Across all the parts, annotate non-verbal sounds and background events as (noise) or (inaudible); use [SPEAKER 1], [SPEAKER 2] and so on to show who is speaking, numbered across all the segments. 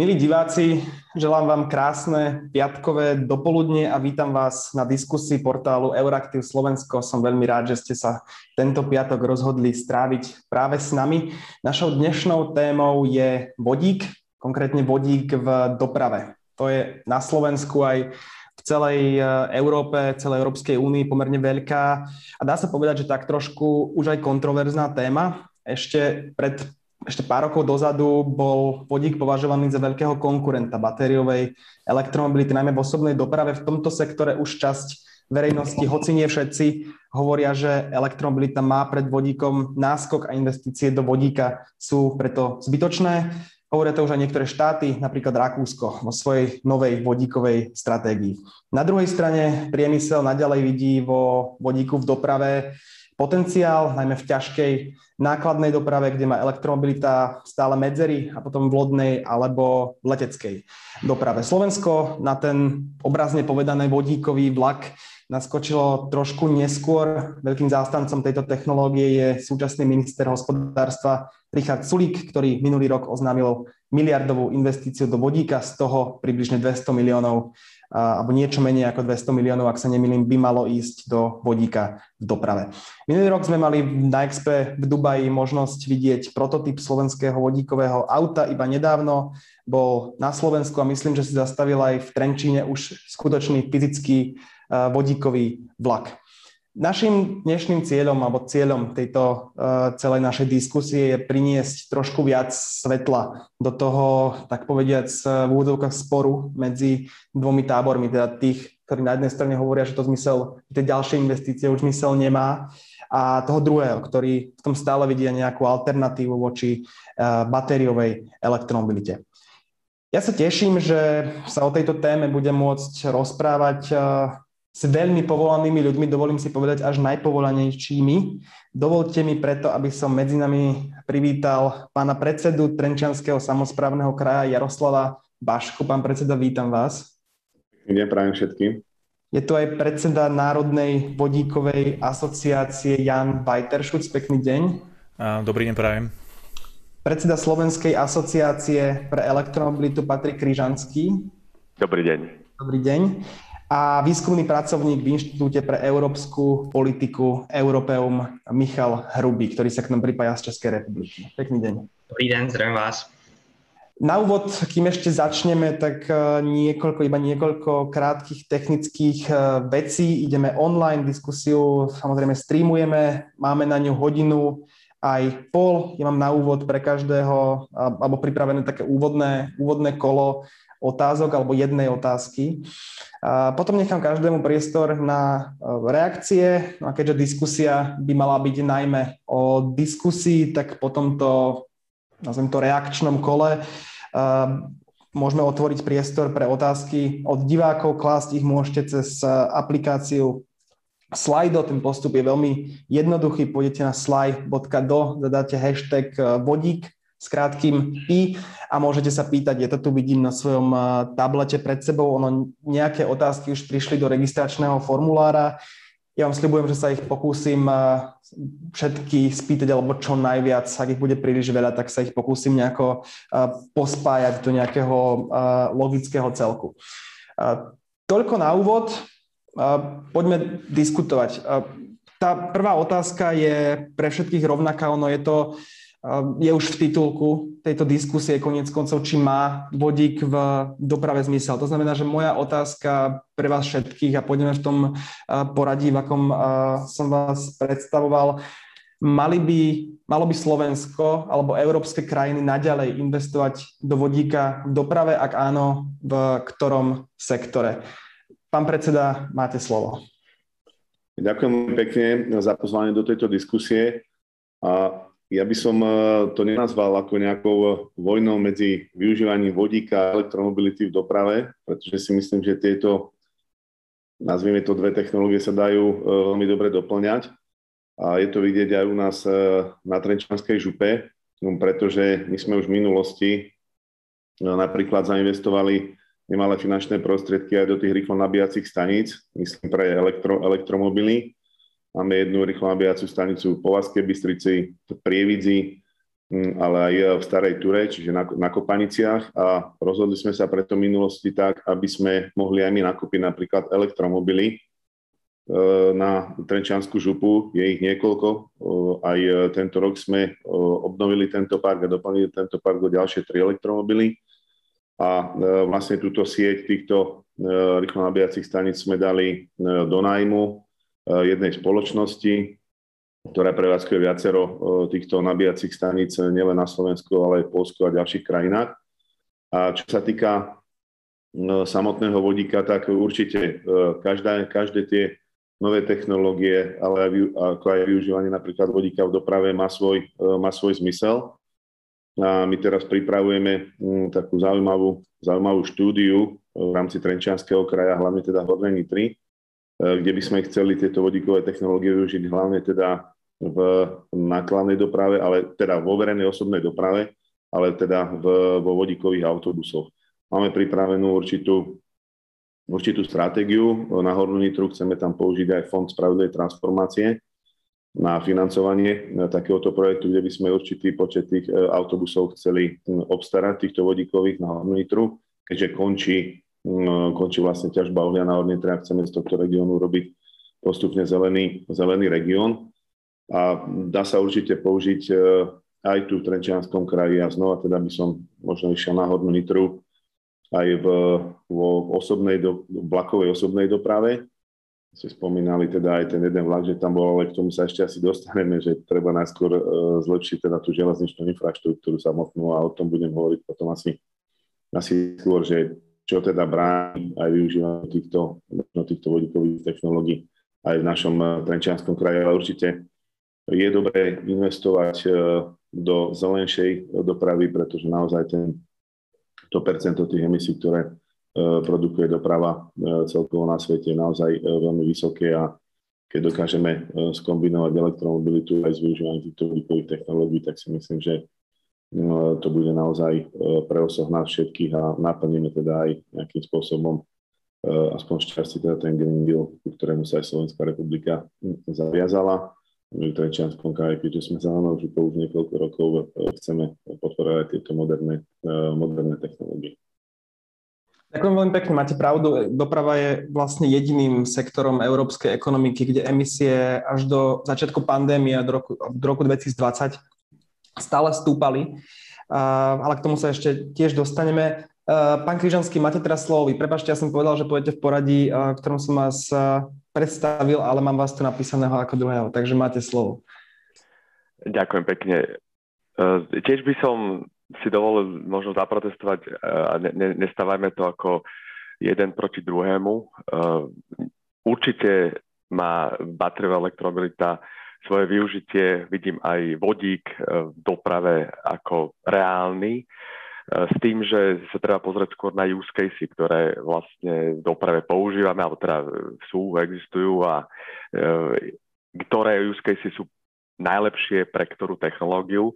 [SPEAKER 1] Milí diváci, želám vám krásne piatkové dopoludne a vítam vás na diskusii portálu Euraktiv Slovensko. Som veľmi rád, že ste sa tento piatok rozhodli stráviť práve s nami. Našou dnešnou témou je vodík, konkrétne vodík v doprave. To je na Slovensku aj v celej e, Európe, celej Európskej únii pomerne veľká a dá sa povedať, že tak trošku už aj kontroverzná téma. Ešte pred ešte pár rokov dozadu bol vodík považovaný za veľkého konkurenta batériovej elektromobility, najmä v osobnej doprave. V tomto sektore už časť verejnosti, hoci nie všetci, hovoria, že elektromobilita má pred vodíkom náskok a investície do vodíka sú preto zbytočné. Hovoria to už aj niektoré štáty, napríklad Rakúsko, vo svojej novej vodíkovej stratégii. Na druhej strane priemysel naďalej vidí vo vodíku v doprave potenciál, najmä v ťažkej nákladnej doprave, kde má elektromobilita stále medzery a potom v lodnej alebo v leteckej doprave. Slovensko na ten obrazne povedaný vodíkový vlak naskočilo trošku neskôr. Veľkým zástancom tejto technológie je súčasný minister hospodárstva Richard Sulík, ktorý minulý rok oznámil miliardovú investíciu do vodíka, z toho približne 200 miliónov alebo niečo menej ako 200 miliónov, ak sa nemýlim, by malo ísť do vodíka v doprave. Minulý rok sme mali na Expe v Dubaji možnosť vidieť prototyp slovenského vodíkového auta. Iba nedávno bol na Slovensku a myslím, že si zastavil aj v Trenčíne už skutočný fyzický vodíkový vlak. Našim dnešným cieľom alebo cieľom tejto uh, celej našej diskusie je priniesť trošku viac svetla do toho, tak povediac, v úvodzovkách sporu medzi dvomi tábormi, teda tých, ktorí na jednej strane hovoria, že to zmysel, tie ďalšie investície už zmysel nemá a toho druhého, ktorý v tom stále vidia nejakú alternatívu voči uh, batériovej elektromobilite. Ja sa teším, že sa o tejto téme budem môcť rozprávať uh, s veľmi povolanými ľuďmi, dovolím si povedať až najpovolanejšími. Dovolte mi preto, aby som medzi nami privítal pána predsedu Trenčianského samozprávneho kraja Jaroslava Bašku. Pán predseda, vítam vás.
[SPEAKER 2] Deň prajem všetkým.
[SPEAKER 1] Je tu aj predseda Národnej vodíkovej asociácie Jan Bajteršuc. Pekný deň.
[SPEAKER 3] Dobrý deň prajem.
[SPEAKER 1] Predseda Slovenskej asociácie pre elektromobilitu Patrik Kryžanský.
[SPEAKER 4] Dobrý deň.
[SPEAKER 1] Dobrý deň a výskumný pracovník v Inštitúte pre európsku politiku Europeum Michal Hrubý, ktorý sa k nám pripája z Českej republiky. Pekný deň.
[SPEAKER 5] Dobrý deň, zdravím vás.
[SPEAKER 1] Na úvod, kým ešte začneme, tak e, niekoľko, iba niekoľko krátkých technických e, vecí. Ideme online, diskusiu samozrejme streamujeme, máme na ňu hodinu aj pol. Ja mám na úvod pre každého, alebo pripravené také úvodné, úvodné kolo otázok alebo jednej otázky. Potom nechám každému priestor na e, reakcie. No a keďže diskusia by mala byť najmä o diskusii, tak potom to, nazvem to reakčnom kole, môžeme otvoriť priestor pre otázky od divákov, klásť ich môžete cez e, aplikáciu Slido, ten postup je veľmi jednoduchý, pôjdete na slide.do, zadáte hashtag e, vodík s krátkým i a môžete sa pýtať, ja to tu vidím na svojom tablete pred sebou, ono nejaké otázky už prišli do registračného formulára, ja vám sľubujem, že sa ich pokúsim všetky spýtať, alebo čo najviac, ak ich bude príliš veľa, tak sa ich pokúsim nejako pospájať do nejakého logického celku. Toľko na úvod, poďme diskutovať. Tá prvá otázka je pre všetkých rovnaká, ono je to Ehm, je už v titulku tejto diskusie konec koncov, či má vodík v doprave zmysel. To znamená, že moja otázka pre vás všetkých a pôjdeme v tom poradí, v akom som vás predstavoval, mali by, malo by Slovensko alebo európske krajiny naďalej investovať do vodíka v doprave, ak áno, v ktorom sektore? Pán predseda, máte slovo.
[SPEAKER 2] Ďakujem pekne za pozvanie do tejto diskusie. A ja by som eh, to nenazval ako nejakou vojnou medzi využívaním vodíka a elektromobility v doprave, pretože si myslím, že tieto, nazvime to dve technológie, sa dajú eh, veľmi dobre doplňať. A je to vidieť aj u nás eh, na Trenčanskej župe, no, pretože my sme už v minulosti napríklad zainvestovali nemalé finančné prostriedky aj do tých rýchlo nabíjacích staníc, myslím pre elektro, elektromobily Máme jednu rýchlo nabíjacú stanicu v Povazkej Bystrici, v Prievidzi, mm, ale aj v Starej Ture, čiže na, na Kopaniciach. A rozhodli sme sa preto minulosti tak, aby sme mohli aj my nakúpiť napríklad elektromobily e, na Trenčiansku župu, je ich niekoľko. E, aj tento rok sme obnovili tento park a doplnili tento park do ďalšie tri elektromobily. A vlastne túto sieť týchto rýchlo nabíjacích staníc sme dali do nájmu jednej spoločnosti, ktorá prevádzkuje viacero e, týchto nabíjacích staníc nielen na Slovensku, ale aj v Polsku a ďalších krajinách. A čo sa týka samotného vodíka, tak určite každá, každé tie nové technológie, ale aj, ako aj využívanie napríklad vodíka v doprave má svoj, má svoj zmysel. A my teraz pripravujeme takú zaujímavú, zaujímavú štúdiu v rámci Trenčianského kraja, hlavne teda Hornej Nitry, kde by sme chceli tieto vodíkové technológie využiť hlavne teda v nákladnej doprave, ale teda vo verejnej osobnej doprave, ale teda v, vo vodíkových autobusoch. Máme pripravenú určitú, určitú stratégiu na Hornú Nitru, chceme tam použiť aj Fond spravodlivej transformácie na financovanie takéhoto projektu, kde by sme určitý počet tých e, autobusov chceli obstarať, týchto vodíkových na Hornú Nitru, keďže končí, končí vlastne ťažba uhlia na Hornej Nitre a chceme z tohto regiónu robiť postupne zelený, zelený región a dá sa určite použiť e, aj tu v Trenčianskom kraji a znova teda by som možno išiel na Hornú Nitru aj v, vo osobnej do, vlakovej osobnej doprave. Si spomínali teda aj ten jeden vlak, že tam bol, ale k tomu sa ešte asi dostaneme, že treba najskôr uh, zlepšiť teda tú železničnú infraštruktúru samotnú a o tom budem hovoriť potom asi, asi skôr, že čo teda bráni aj využívanie týchto, týchto vodíkových technológií aj v našom uh, Trenčianskom kraji, ale určite je dobré investovať e, do zelenšej dopravy, pretože naozaj ten, to percento tých emisí, ktoré produkuje doprava celkovo na svete je naozaj veľmi vysoké a keď dokážeme skombinovať elektromobilitu aj s využívaním týchto uhlíkových technológií, tak si myslím, že to bude naozaj pre osoch nás všetkých a naplníme teda aj nejakým spôsobom aspoň šťastie teda ten Green Deal, ku ktorému sa aj Slovenská republika zaviazala v Trenčianskom kraji, keďže sme sa už už niekoľko rokov e, chceme podporovať tieto moderné, e, moderné technológie.
[SPEAKER 1] Ďakujem veľmi pekne, máte pravdu. Doprava je vlastne jediným sektorom európskej ekonomiky, kde emisie až do začiatku pandémie, do roku, do roku 2020 stále stúpali. Ale k tomu sa ešte tiež dostaneme. Pán Križanský, máte teraz slovo. Vy prepašte, ja som povedal, že pôjdete v poradí, ktorom som vás predstavil, ale mám vás tu napísaného ako druhého, takže máte slovo.
[SPEAKER 6] Ďakujem pekne. E, tiež by som si dovolil možno zaprotestovať e, a ne, ne, nestávajme to ako jeden proti druhému. E, určite má batériová elektromobilita svoje využitie, vidím aj vodík v doprave ako reálny s tým, že sa treba pozrieť skôr na use case, ktoré vlastne v doprave používame, alebo teda sú, existujú a e, ktoré use case sú najlepšie pre ktorú technológiu. E,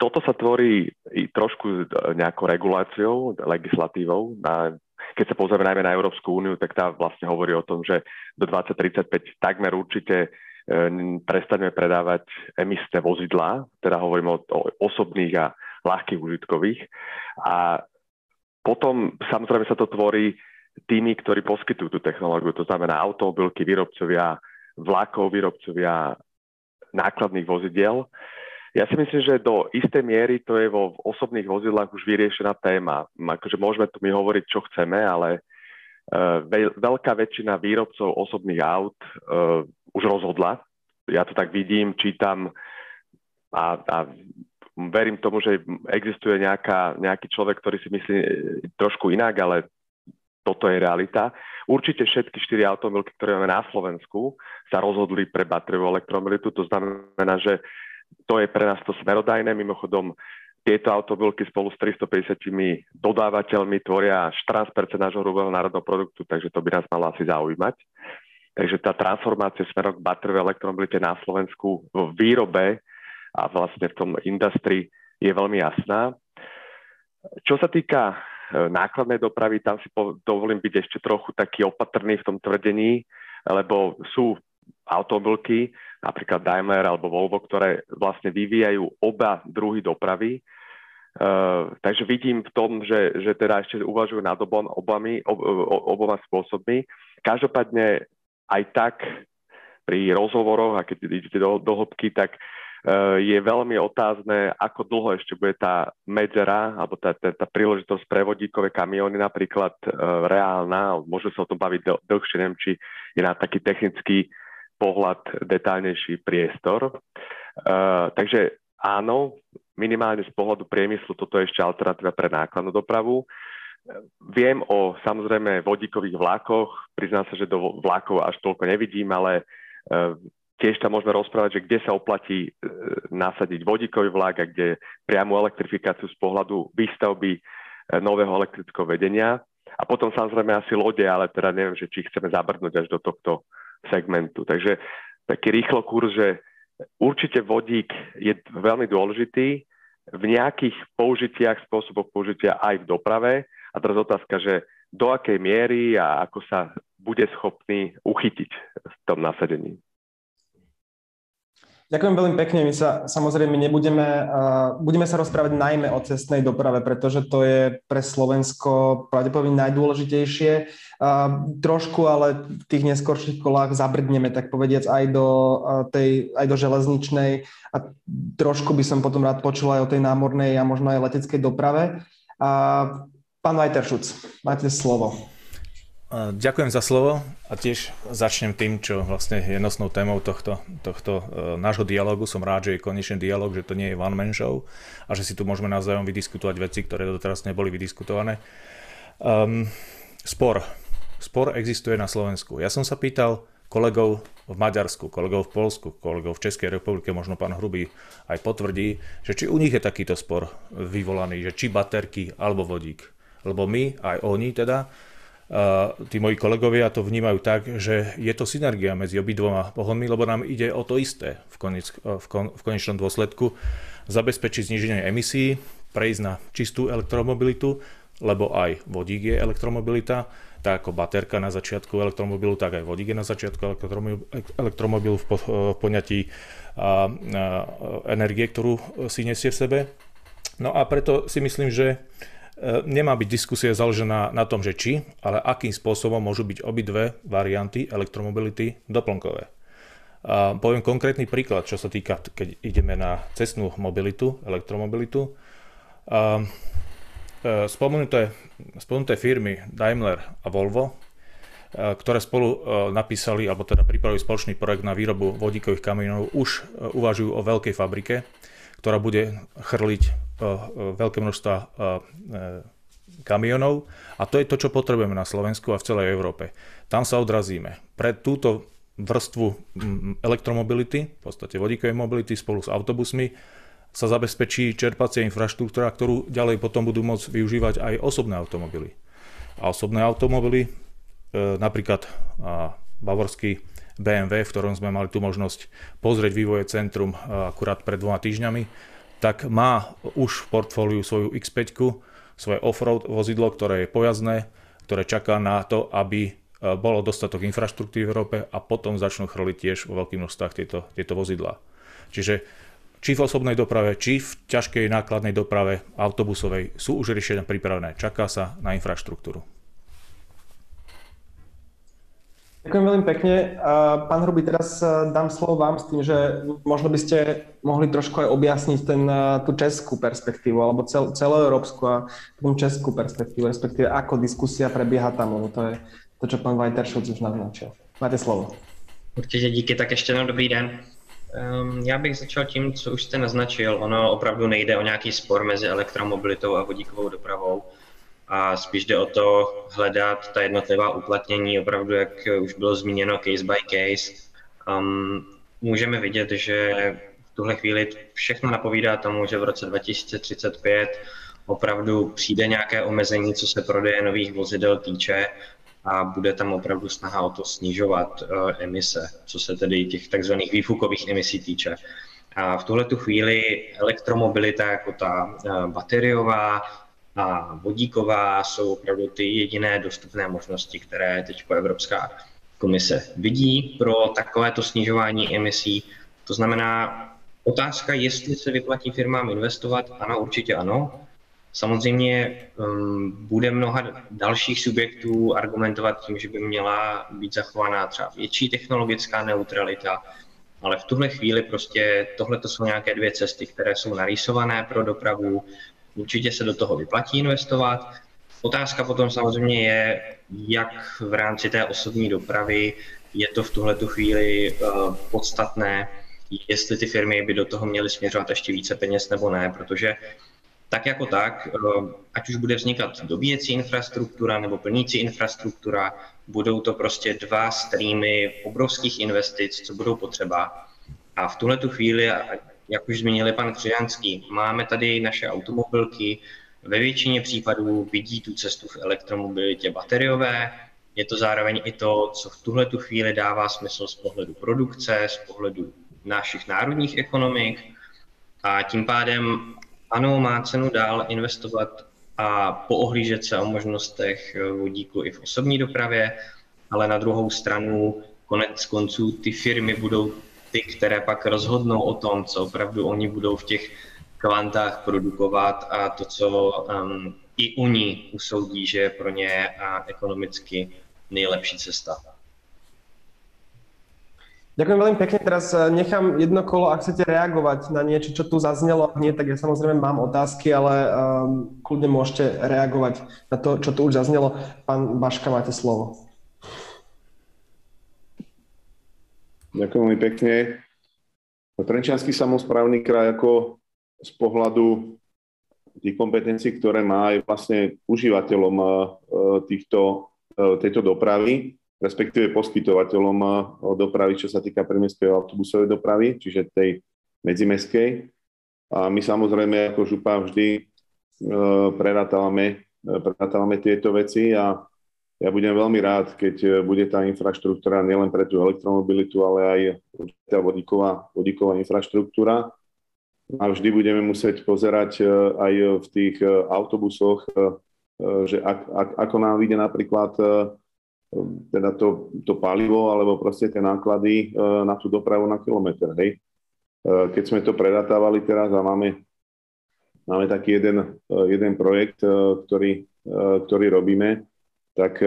[SPEAKER 6] toto sa tvorí i trošku nejakou reguláciou, legislatívou. Keď sa pozrieme najmä na Európsku úniu, tak tá vlastne hovorí o tom, že do 2035 takmer určite e, prestaneme predávať emisné vozidlá, teda hovorím o, o osobných a ľahkých užitkových. A potom samozrejme sa to tvorí tými, ktorí poskytujú tú technológiu, to znamená automobilky, výrobcovia vlakov, výrobcovia nákladných vozidiel. Ja si myslím, že do istej miery to je vo osobných vozidlách už vyriešená téma. Akože môžeme tu my hovoriť, čo chceme, ale uh, veľká väčšina výrobcov osobných aut uh, už rozhodla. Ja to tak vidím, čítam a, a verím tomu, že existuje nejaká, nejaký človek, ktorý si myslí e, trošku inak, ale toto je realita. Určite všetky štyri automobilky, ktoré máme na Slovensku, sa rozhodli pre batériovú elektromobilitu. To znamená, že to je pre nás to smerodajné. Mimochodom, tieto automobilky spolu s 350 dodávateľmi tvoria 14 nášho hrubého národného produktu, takže to by nás malo asi zaujímať. Takže tá transformácia smerom k batériovej elektromobilite na Slovensku v výrobe a vlastne v tom industrii je veľmi jasná. Čo sa týka e, nákladnej dopravy, tam si dovolím byť ešte trochu taký opatrný v tom tvrdení, lebo sú automobilky, napríklad Daimler alebo Volvo, ktoré vlastne vyvíjajú oba druhy dopravy. Uh, takže vidím v tom, že, že teda ešte uvažujú nad obom, obami, ob, oboma spôsobmi. Každopádne aj tak pri rozhovoroch, a keď idete do, do hĺbky, tak uh, je veľmi otázne, ako dlho ešte bude tá medzera alebo tá, tá, tá príležitosť pre vodíkové kamióny napríklad uh, reálna. Môžeme sa o tom baviť dl- dlhšie, neviem, či je na taký technický pohľad detálnejší priestor. Uh, takže áno, minimálne z pohľadu priemyslu toto je ešte alternatíva pre nákladnú dopravu. Viem o samozrejme vodíkových vlákoch, priznám sa, že do vlákov až toľko nevidím, ale uh, tiež tam môžeme rozprávať, že kde sa oplatí uh, nasadiť vodíkový vlák a kde priamu elektrifikáciu z pohľadu výstavby uh, nového elektrického vedenia. A potom samozrejme asi lode, ale teda neviem, že či chceme zabrnúť až do tohto segmentu. Takže taký rýchlo kurz, že určite vodík je veľmi dôležitý v nejakých použitiach, spôsoboch použitia aj v doprave. A teraz otázka, že do akej miery a ako sa bude schopný uchytiť v tom nasadení.
[SPEAKER 1] Ďakujem veľmi pekne. My sa samozrejme nebudeme, uh, budeme sa rozprávať najmä o cestnej doprave, pretože to je pre Slovensko pravdepodobne najdôležitejšie. Uh, trošku ale v tých neskorších kolách zabrdneme, tak povediac, aj do, uh, tej, aj do železničnej a trošku by som potom rád počul aj o tej námornej a možno aj leteckej doprave. Uh, pán Vajteršuc, máte slovo.
[SPEAKER 3] Ďakujem za slovo a tiež začnem tým, čo vlastne je nosnou témou tohto, tohto uh, nášho dialogu. Som rád, že je konečný dialog, že to nie je one man show a že si tu môžeme navzájom vydiskutovať veci, ktoré doteraz neboli vydiskutované. Um, spor. Spor existuje na Slovensku. Ja som sa pýtal kolegov v Maďarsku, kolegov v Polsku, kolegov v Českej republike, možno pán Hrubý aj potvrdí, že či u nich je takýto spor vyvolaný, že či baterky alebo vodík. Lebo my, aj oni teda, tí moji kolegovia to vnímajú tak, že je to synergia medzi obidvoma pohonmi, lebo nám ide o to isté v, konec, v, kon, v konečnom dôsledku zabezpečiť zníženie emisí, prejsť na čistú elektromobilitu, lebo aj vodík je elektromobilita, tak ako baterka na začiatku elektromobilu, tak aj vodík je na začiatku elektromobilu v, v poňatí a, a, energie, ktorú si nesie v sebe. No a preto si myslím, že E, nemá byť diskusia založená na tom, že či, ale akým spôsobom môžu byť obidve varianty elektromobility doplnkové. A poviem konkrétny príklad, čo sa týka, keď ideme na cestnú mobilitu, elektromobilitu. A e, spomenuté, spomenuté firmy Daimler a Volvo, e, ktoré spolu napísali, alebo teda pripravili spoločný projekt na výrobu vodíkových kamionov, už uvažujú o veľkej fabrike, ktorá bude chrliť veľké množstva kamionov a to je to, čo potrebujeme na Slovensku a v celej Európe. Tam sa odrazíme. Pre túto vrstvu elektromobility, v podstate vodíkovej mobility spolu s autobusmi, sa zabezpečí čerpacia infraštruktúra, ktorú ďalej potom budú môcť využívať aj osobné automobily. A osobné automobily, e, napríklad bavorský BMW, v ktorom sme mali tu možnosť pozrieť vývoje centrum akurát pred dvoma týždňami, tak má už v portfóliu svoju X5, svoje offroad vozidlo, ktoré je pojazdné, ktoré čaká na to, aby e, bolo dostatok infraštruktúry v Európe a potom začnú chrliť tiež vo veľkých množstvách tieto, tieto vozidlá. Čiže či v osobnej doprave, či v ťažkej nákladnej doprave autobusovej sú už riešenia pripravené. Čaká sa na infraštruktúru.
[SPEAKER 1] Ďakujem veľmi pekne. Pán Hrubý, teraz e, dám slovo vám s tým, že možno by ste mohli trošku aj objasniť ten, e, tú českú perspektívu, alebo cel, celoeurópsku a tú českú perspektívu, respektíve ako diskusia prebieha tam, lebo to je to, čo pán Vajteršoc už naznačil. Máte slovo.
[SPEAKER 5] Určitě díky, tak ještě jednou dobrý den. Um, já bych začal tím, co už jste naznačil. Ono opravdu nejde o nějaký spor mezi elektromobilitou a vodíkovou dopravou a spíš jde o to hledat ta jednotlivá uplatnění, opravdu, jak už bylo zmíněno, case by case. Um, můžeme vidět, že v tuhle chvíli všechno napovídá tomu, že v roce 2035 opravdu přijde nějaké omezení, co se prodeje nových vozidel týče a bude tam opravdu snaha o to snižovat uh, emise, co se tedy těch takzvaných výfukových emisí týče. A v tuhle tu chvíli elektromobilita jako ta uh, bateriová, a vodíková jsou opravdu ty jediné dostupné možnosti, které teď Evropská komise vidí pro takovéto snižování emisí. To znamená, otázka, jestli se vyplatí firmám investovat, ano, určitě ano. Samozřejmě um, bude mnoha dalších subjektů argumentovat tím, že by měla být zachovaná třeba větší technologická neutralita, ale v tuhle chvíli prostě tohle to jsou nějaké dvě cesty, které jsou narýsované pro dopravu. Určitě se do toho vyplatí investovat. Otázka potom samozřejmě je, jak v rámci té osobní dopravy je to v tuhle chvíli uh, podstatné, jestli ty firmy by do toho měly směřovat ještě více peněz nebo ne, protože tak jako tak, uh, ať už bude vznikat dobíjecí infrastruktura nebo plnící infrastruktura, budou to prostě dva streamy obrovských investic, co budou potřeba. A v tuhle chvíli, jak už zmínili pan Křižanský, máme tady naše automobilky, ve většině případů vidí tu cestu v elektromobilitě bateriové. Je to zároveň i to, co v tuhle tu chvíli dává smysl z pohledu produkce, z pohledu našich národních ekonomik. A tím pádem ano, má cenu dál investovat a poohlížet se o možnostech vodíku i v osobní dopravě, ale na druhou stranu konec konců ty firmy budou ty, které pak rozhodnou o tom, co opravdu oni budou v těch kvantách produkovat a to, co um, i oni usoudí, že je pro ně a ekonomicky nejlepší cesta.
[SPEAKER 1] Ďakujem veľmi pekne. Teraz eh, nechám jedno kolo, ak chcete reagovať na niečo, čo tu zaznelo. Nie, tak ja samozrejme mám otázky, ale um, kľudne môžete reagovať na to, čo tu už zaznelo. Pán Baška, máte slovo.
[SPEAKER 2] Ďakujem veľmi pekne. Trenčianský samozprávny kraj ako z pohľadu tých kompetencií, ktoré má aj vlastne užívateľom eh, týchto, eh, tejto dopravy, respektíve poskytovateľom eh, dopravy, čo sa týka primestskej autobusovej dopravy, čiže tej medzimeskej. A my samozrejme ako župa vždy prerátavame, prerátavame tieto veci a ja budem veľmi rád, keď bude tá infraštruktúra nielen pre tú elektromobilitu, ale aj tá vodíková, vodíková infraštruktúra a vždy budeme musieť pozerať e, aj v tých e, autobusoch, e, že ak, ak, ako nám vyjde napríklad teda to, to palivo alebo proste tie náklady na tú dopravu na kilometr. Hej. Keď sme to predatávali teraz a máme, máme taký jeden, jeden projekt, ktorý, ktorý robíme, tak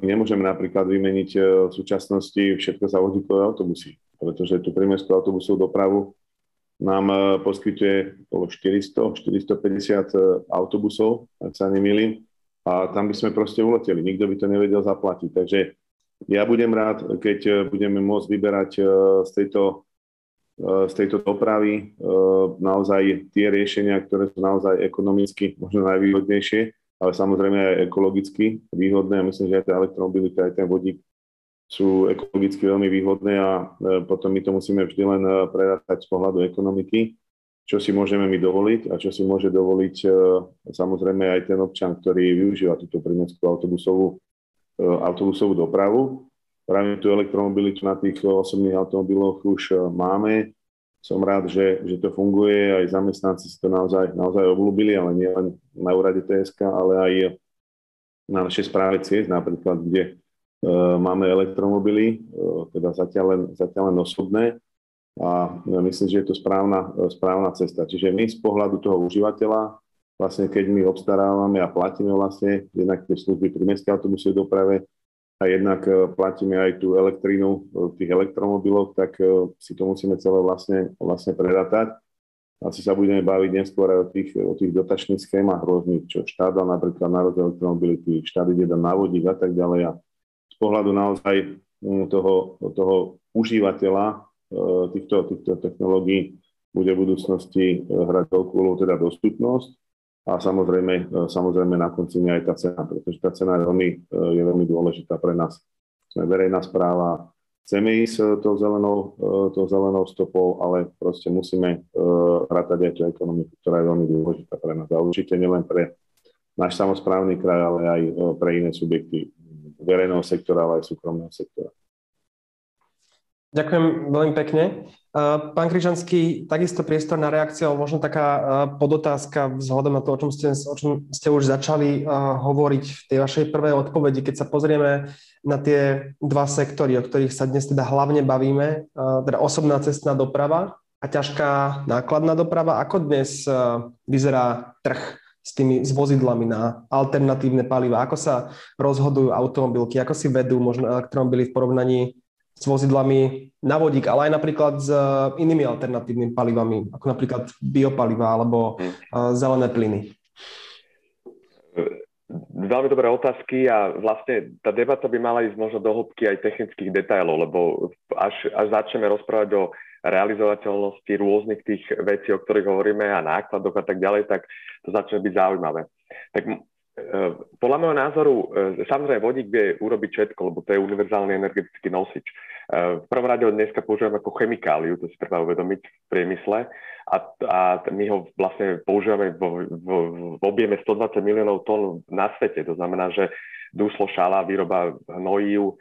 [SPEAKER 2] my nemôžeme napríklad vymeniť v súčasnosti všetko za vodíkové autobusy, pretože tú primestskú autobusovú dopravu nám e, poskytuje okolo 400, 450 e, autobusov, ak sa nemýlim, a tam by sme proste uleteli. Nikto by to nevedel zaplatiť. Takže ja budem rád, keď e, budeme môcť vyberať z tejto, z tejto dopravy naozaj tie riešenia, ktoré sú naozaj ekonomicky možno najvýhodnejšie, ale samozrejme aj ekologicky výhodné. Myslím, že aj tá elektromobilita, aj ten vodík sú ekologicky veľmi výhodné a e, potom my to musíme vždy len e, prerátať z pohľadu ekonomiky, čo si môžeme my dovoliť a čo si môže dovoliť e, samozrejme aj ten občan, ktorý využíva túto primeskú autobusovú, autobusovú dopravu. Práve tú elektromobilitu na tých osobných automobiloch už máme. Som rád, že, že to funguje, aj zamestnanci si to naozaj, naozaj obľúbili, ale nie len na úrade TSK, ale aj na našej správe ciest napríklad, kde E, máme elektromobily, e, teda zatiaľ len, zatiaľ len osobné a myslím, že je to správna, správna cesta. Čiže my z pohľadu toho užívateľa, vlastne keď my obstarávame a platíme vlastne jednak tie služby pri mestskej autobusovej doprave a jednak platíme aj tú elektrínu v tých elektromobiloch, tak si to musíme celé vlastne, vlastne prerátať. Asi sa budeme baviť neskôr aj o tých, o tých dotačných schémach rôznych, čo štát dá napríklad na rozdiel elektromobility, štát ide na vodík a tak ďalej. A z pohľadu naozaj toho, toho užívateľa e, týchto, týchto technológií bude v budúcnosti e, hrať veľkú úlohu teda dostupnosť a samozrejme, e, samozrejme na konci aj tá cena, pretože tá cena je veľmi, je veľmi dôležitá pre nás. Sme verejná správa, chceme ísť tou zelenou, tou zelenou stopou, ale proste musíme rátať aj tú ekonomiku, ktorá je veľmi dôležitá pre nás. A určite nielen pre náš samozprávny kraj, ale aj pre iné subjekty verejného sektora, ale aj súkromného sektora.
[SPEAKER 1] Ďakujem veľmi pekne. Pán Križanský, takisto priestor na reakciu, ale možno taká podotázka vzhľadom na to, o čom ste, o čom ste už začali hovoriť v tej vašej prvej odpovedi. Keď sa pozrieme na tie dva sektory, o ktorých sa dnes teda hlavne bavíme, teda osobná cestná doprava a ťažká nákladná doprava, ako dnes vyzerá trh s tými s vozidlami na alternatívne paliva? Ako sa rozhodujú automobilky? Ako si vedú možno elektromobily v porovnaní s vozidlami na vodík, ale aj napríklad s uh, inými alternatívnymi palivami, ako napríklad biopaliva alebo uh, zelené plyny?
[SPEAKER 6] Veľmi dobré otázky a vlastne tá debata by mala ísť možno do hĺbky aj technických detailov, lebo až, až začneme rozprávať o realizovateľnosti rôznych tých vecí, o ktorých hovoríme a nákladoch a tak ďalej, tak to začne byť zaujímavé. Tak Eh, podľa môjho názoru, eh, samozrejme vodík vie urobiť všetko, lebo to je univerzálny energetický nosič. Eh, v prvom rade ho dneska používame ako chemikáliu, to si treba uvedomiť v priemysle a, a my ho vlastne používame v, v, v objeme 120 miliónov tón na svete. To znamená, že dúslo šala, výroba hnojív,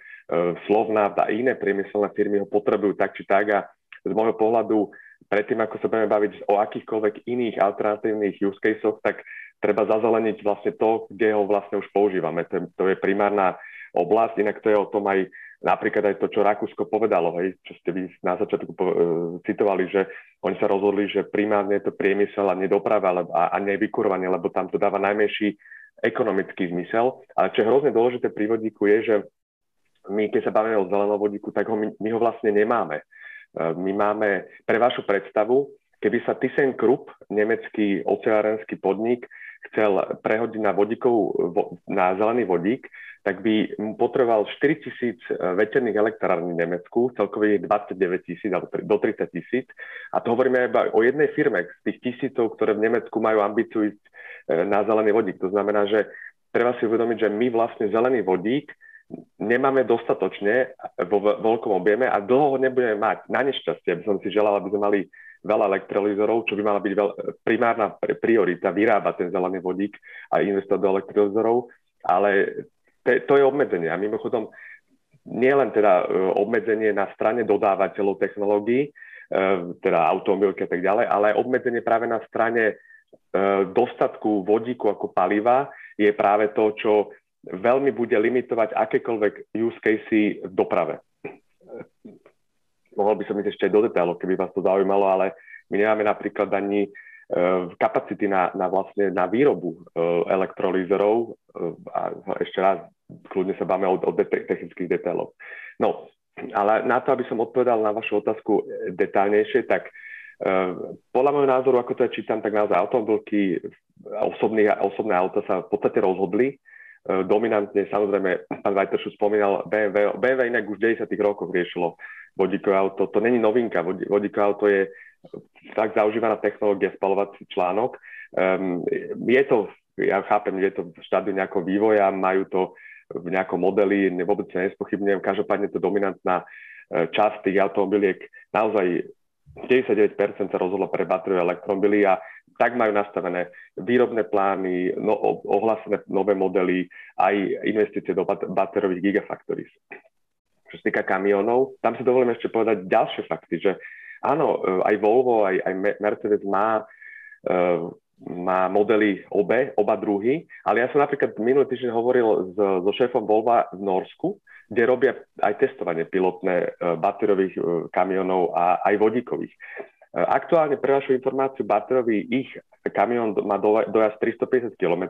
[SPEAKER 6] Slovnaft a iné priemyselné firmy ho potrebujú tak či tak a z môjho pohľadu predtým, ako sa budeme baviť o akýchkoľvek iných alternatívnych use caseoch, tak treba zazeleniť vlastne to, kde ho vlastne už používame. To to je primárna oblasť, inak to je o tom aj napríklad aj to, čo Rakúsko povedalo, hej, čo ste vy na začiatku po, e, citovali, že oni sa rozhodli, že primárne je to priemysel a nedoprava a, a nevykurovanie, lebo tam to dáva najmenší ekonomický zmysel. Ale čo je hrozne dôležité pri vodíku je, že my, keď sa bavíme o zelenom vodíku, tak ho my, my ho vlastne nemáme. E, my máme, pre vašu predstavu, keby sa ThyssenKrupp, nemecký oceárenský podnik, chcel prehodiť na, vodíkovú, na zelený vodík, tak by mu potreboval 4 tisíc e, veterných elektrární v Nemecku, celkovo je 29 tisíc alebo do 30 tisíc. A to hovoríme iba o jednej firme z tých tisícov, ktoré v Nemecku majú ambíciu ísť e, na zelený vodík. To znamená, že treba si uvedomiť, že my vlastne zelený vodík nemáme dostatočne vo veľkom objeme a dlho ho nebudeme mať. Na nešťastie by som si želal, aby sme mali veľa elektrolizorov, čo by mala byť veľ, primárna priorita, vyrábať ten zelený vodík a investovať do elektrolizorov, ale to, to je obmedzenie. A mimochodom, nie len teda e, obmedzenie na strane dodávateľov technológií, e, teda automobilky a tak ďalej, ale aj obmedzenie práve na strane e, dostatku vodíku ako paliva je práve to, čo veľmi bude limitovať akékoľvek use casey v doprave mohol by som ísť ešte aj do detailov, keby vás to zaujímalo, ale my nemáme napríklad ani uh, kapacity na, na, vlastne, na výrobu uh, elektrolízerov uh, a ešte raz, kľudne sa báme o, o technických detailoch. No, ale na to, aby som odpovedal na vašu otázku detálnejšie, tak podľa môjho názoru, ako to ja čítam, tak naozaj automobilky, osobný, osobné auta sa v podstate rozhodli, dominantne, samozrejme, pán Vajteršu spomínal BMW, BMW inak už v 90. rokoch riešilo vodíkové auto. To není novinka. Vodíkové auto je tak zaužívaná technológia, spalovací článok. Um, je to, ja chápem, je to v štádiu nejakého vývoja, majú to v nejakom modeli, vôbec sa nespochybňujem, každopádne to dominantná e, časť tých automobiliek naozaj 99% sa rozhodlo pre batériové elektromobily a tak majú nastavené výrobné plány, no, ohlásené nové modely, aj investície do bat- batériových gigafactories čo sa týka kamionov. Tam si dovolím ešte povedať ďalšie fakty, že áno, e, aj Volvo, aj, aj Mercedes má, uh, má modely obe, oba druhy, ale ja som napríklad minulý týždeň hovoril s, so šéfom Volvo v Norsku, kde robia aj testovanie pilotné uh, batériových uh, kamionov a aj vodíkových. Aktuálne pre vašu informáciu, batériový ich kamión má dojazd 350 km,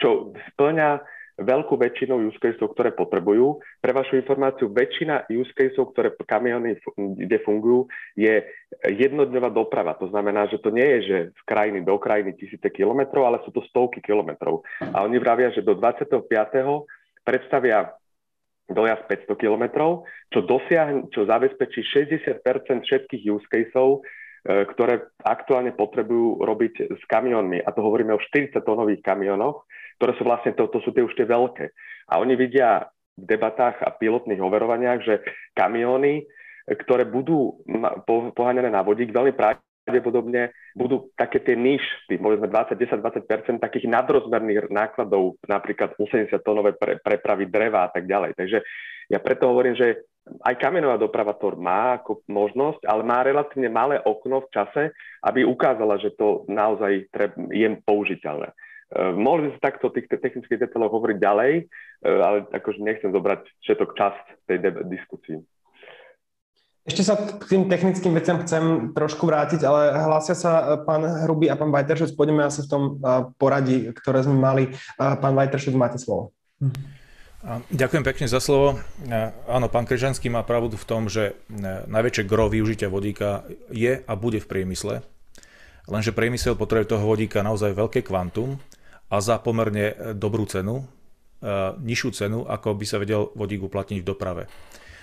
[SPEAKER 6] čo splňa veľkú väčšinu use caseov, ktoré potrebujú. Pre vašu informáciu, väčšina use caseov, ktoré kamiony kde fungujú, je jednodňová doprava. To znamená, že to nie je, že z krajiny do krajiny tisíce kilometrov, ale sú to stovky kilometrov. A oni vravia, že do 25. predstavia dojazd 500 kilometrov, čo, dosiahne, čo zabezpečí 60 všetkých use caseov, ktoré aktuálne potrebujú robiť s kamionmi. A to hovoríme o 40-tónových kamionoch, ktoré sú vlastne, to, to sú tie už tie veľké. A oni vidia v debatách a pilotných overovaniach, že kamióny, ktoré budú poháňané na vodík, veľmi pravdepodobne budú také tie níž, povedzme 20, 10, 20% takých nadrozmerných nákladov, napríklad 80 tónové pre, prepravy dreva a tak ďalej. Takže ja preto hovorím, že
[SPEAKER 4] aj kamienová doprava to má ako možnosť, ale má relatívne malé okno v čase, aby ukázala, že to naozaj je použiteľné. Uh, mohli by sa takto o tých technických detailoch hovoriť ďalej, uh, ale akože nechcem zobrať všetok čas tej diskusii.
[SPEAKER 1] Ešte sa k tým technickým veciam chcem trošku vrátiť, ale hlásia sa e, pán Hrubý a pán Vajteršec. Pôjdeme asi v tom poradí, ktoré sme mali. Pán Vajteršec, máte slovo. Hm.
[SPEAKER 3] Ďakujem pekne za slovo. Áno, pán Kryžanský má pravdu v tom, že najväčšie gro využitia vodíka je a bude v priemysle. Lenže priemysel potrebuje toho vodíka naozaj veľké kvantum a za pomerne dobrú cenu, nižšiu cenu, ako by sa vedel vodík uplatniť v doprave.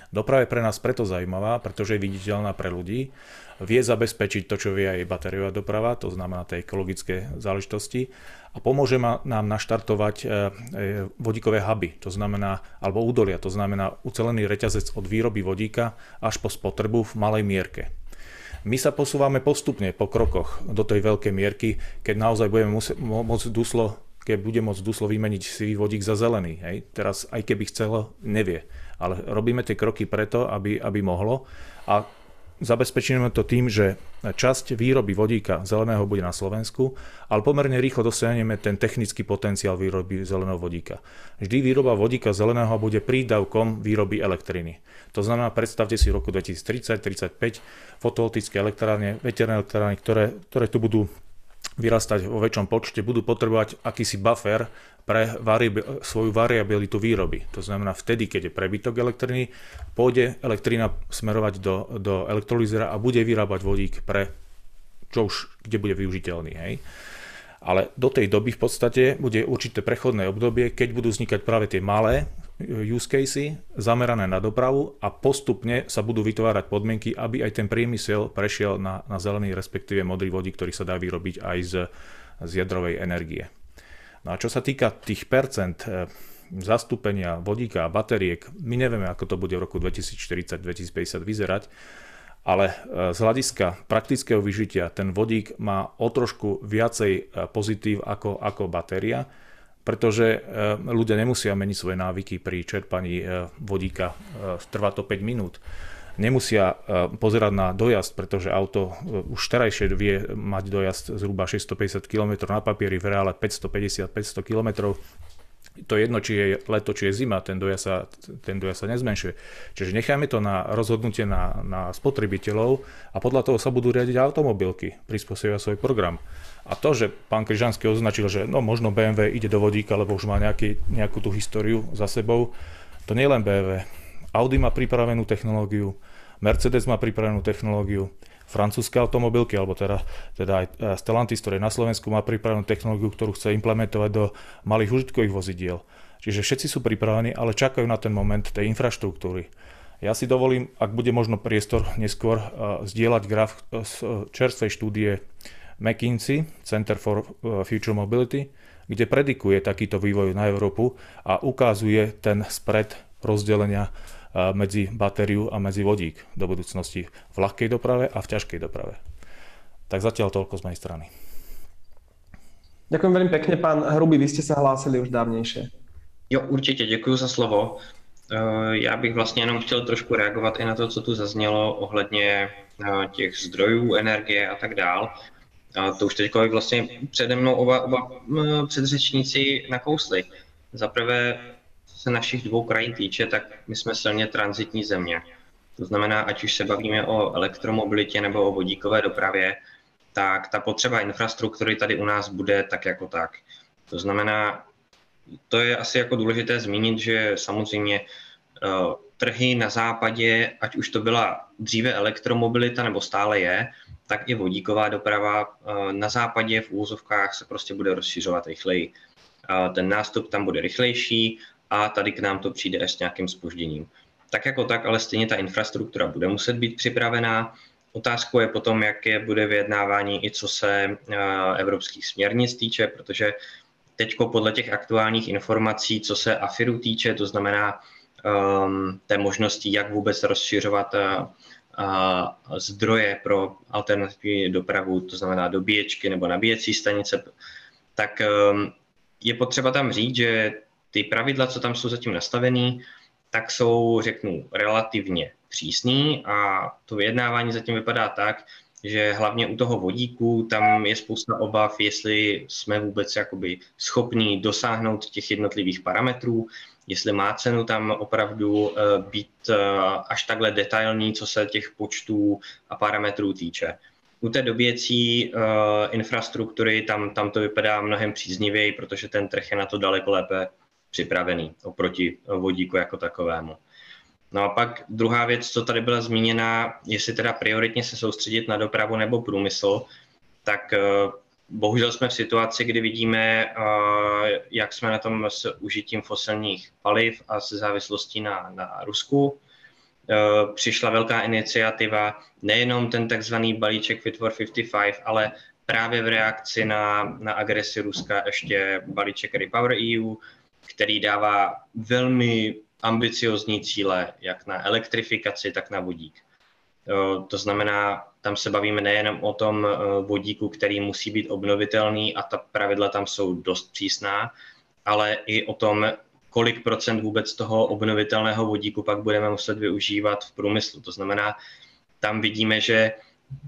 [SPEAKER 3] Doprava je pre nás preto zaujímavá, pretože je viditeľná pre ľudí, vie zabezpečiť to, čo vie aj batériová doprava, to znamená tie ekologické záležitosti a pomôže nám naštartovať e, e, vodíkové huby, to znamená, alebo údolia, to znamená ucelený reťazec od výroby vodíka až po spotrebu v malej mierke. My sa posúvame postupne po krokoch do tej veľkej mierky, keď naozaj budeme môcť duslo keď bude môcť duslo vymeniť sivý vodík za zelený. Hej. Teraz aj keby chcelo, nevie ale robíme tie kroky preto, aby, aby mohlo a zabezpečíme to tým, že časť výroby vodíka zeleného bude na Slovensku, ale pomerne rýchlo dosiahneme ten technický potenciál výroby zeleného vodíka. Vždy výroba vodíka zeleného bude prídavkom výroby elektriny. To znamená, predstavte si v roku 2030-35 fotovoltické elektrárne, veterné elektrárne, ktoré, ktoré tu budú vyrastať vo väčšom počte, budú potrebovať akýsi buffer pre variabil, svoju variabilitu výroby. To znamená, vtedy, keď je prebytok elektriny, pôjde elektrina smerovať do, do elektrolizera a bude vyrábať vodík pre čo už, kde bude využiteľný. Hej. Ale do tej doby v podstate bude určité prechodné obdobie, keď budú vznikať práve tie malé use casey zamerané na dopravu a postupne sa budú vytvárať podmienky, aby aj ten priemysel prešiel na, na zelený, respektíve modrý vodík, ktorý sa dá vyrobiť aj z, z jadrovej energie. No a čo sa týka tých percent eh, zastúpenia vodíka a batériek, my nevieme, ako to bude v roku 2040-2050 vyzerať, ale eh, z hľadiska praktického vyžitia ten vodík má o trošku viacej eh, pozitív ako, ako batéria, pretože ľudia nemusia meniť svoje návyky pri čerpaní vodíka. Trvá to 5 minút. Nemusia pozerať na dojazd, pretože auto už terajšie vie mať dojazd zhruba 650 km na papieri, v reále 550-500 km to je jedno, či je leto, či je zima, ten dojazd sa, ten dojazd sa nezmenšuje. Čiže necháme to na rozhodnutie na, na spotrebiteľov a podľa toho sa budú riadiť automobilky, prispôsobia svoj program. A to, že pán Kryžanský označil, že no možno BMW ide do vodíka, lebo už má nejaký, nejakú tú históriu za sebou, to nie je len BMW. Audi má pripravenú technológiu, Mercedes má pripravenú technológiu, francúzske automobilky, alebo teda, teda aj e, Stellantis, ktoré na Slovensku má pripravenú technológiu, ktorú chce implementovať do malých užitkových vozidiel. Čiže všetci sú pripravení, ale čakajú na ten moment tej infraštruktúry. Ja si dovolím, ak bude možno priestor neskôr, e, zdieľať graf z čerstvej štúdie McKinsey, Center for Future Mobility, kde predikuje takýto vývoj na Európu a ukazuje ten spred rozdelenia medzi batériu a medzi vodík do budúcnosti v ľahkej doprave a v ťažkej doprave. Tak zatiaľ toľko z mojej strany.
[SPEAKER 1] Ďakujem veľmi pekne, pán Hrubý, vy ste sa hlásili už dávnejšie.
[SPEAKER 5] Jo, určitě, děkuji za slovo. Uh, já bych vlastně jenom chtěl trošku reagovat i na to, co tu zaznělo ohledně těch zdrojů energie a tak dál. A to už teď vlastně přede mnou oba, oba předřečníci nakousli. Za prvé, se našich dvou krajin týče, tak my jsme silně transitní země. To znamená, ať už se bavíme o elektromobilitě nebo o vodíkové dopravě, tak ta potřeba infrastruktury tady u nás bude tak jako tak. To znamená, to je asi jako důležité zmínit, že samozřejmě uh, trhy na západě, ať už to byla dříve elektromobilita nebo stále je, tak i vodíková doprava eh, na západě v úzovkách se prostě bude rozšiřovat rychleji. Ten nástup tam bude rychlejší a tady k nám to přijde až s nějakým spožděním. Tak jako tak, ale stejně ta infrastruktura bude muset být připravená. Otázkou je potom, jaké bude vyjednávání i co se eh, evropských směrnic týče, protože teď podle těch aktuálních informací, co se AFIRu týče, to znamená um, té možnosti, jak vůbec rozšiřovat uh, zdroje pro alternativní dopravu, to znamená dobíječky nebo nabíjecí stanice, tak um, je potřeba tam říct, že ty pravidla, co tam jsou zatím nastavený, tak jsou, řeknu, relativně přísný a to vyjednávání zatím vypadá tak, že hlavně u toho vodíku tam je spousta obav, jestli jsme vůbec jakoby schopní dosáhnout těch jednotlivých parametrů, jestli má cenu tam opravdu eh, být eh, až takhle detailní, co se těch počtů a parametrů týče. U té doběcí uh, infrastruktury tam, tam to vypadá mnohem příznivěji, protože ten trh je na to daleko lépe připravený oproti vodíku jako takovému. No a pak druhá věc, co tady byla zmíněna, jestli teda prioritně se soustředit na dopravu nebo průmysl, tak eh, bohužel jsme v situaci, kdy vidíme, eh, jak jsme na tom s užitím fosilních paliv a se závislostí na, na Rusku. Eh, přišla velká iniciativa, nejenom ten takzvaný balíček Fit for 55, ale právě v reakci na, na agresi Ruska ještě balíček Repower EU, který dává velmi ambiciozní cíle, jak na elektrifikaci, tak na vodík. To znamená, tam se bavíme nejenom o tom e, vodíku, který musí být obnovitelný a ta pravidla tam jsou dost přísná, ale i o tom, kolik procent vůbec toho obnovitelného vodíku pak budeme muset využívat v průmyslu. To znamená, tam vidíme, že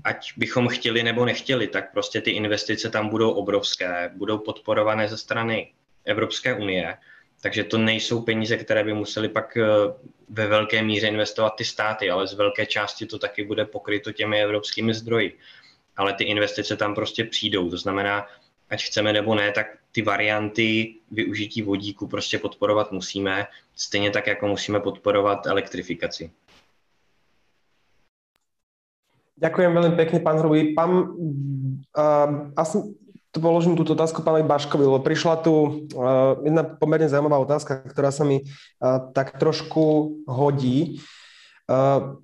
[SPEAKER 5] ať bychom chtěli nebo nechtěli, tak prostě ty investice tam budou obrovské, budou podporované ze strany Evropské unie takže to nejsou peníze, které by museli pak eh, ve velké míře investovat ty státy, ale z velké části to taky bude pokryto těmi evropskými zdroji. Ale ty investice tam prostě přijdou. To znamená, ať chceme nebo ne, tak ty varianty využití vodíku prostě podporovat musíme, stejně tak, jako musíme podporovat elektrifikaci.
[SPEAKER 1] Ďakujem veľmi pekne, pán Hrubý. Pán, uh, asi položím túto otázku pánovi Baškovi, lebo prišla tu uh, jedna pomerne zaujímavá otázka, ktorá sa mi uh, tak trošku hodí. Uh,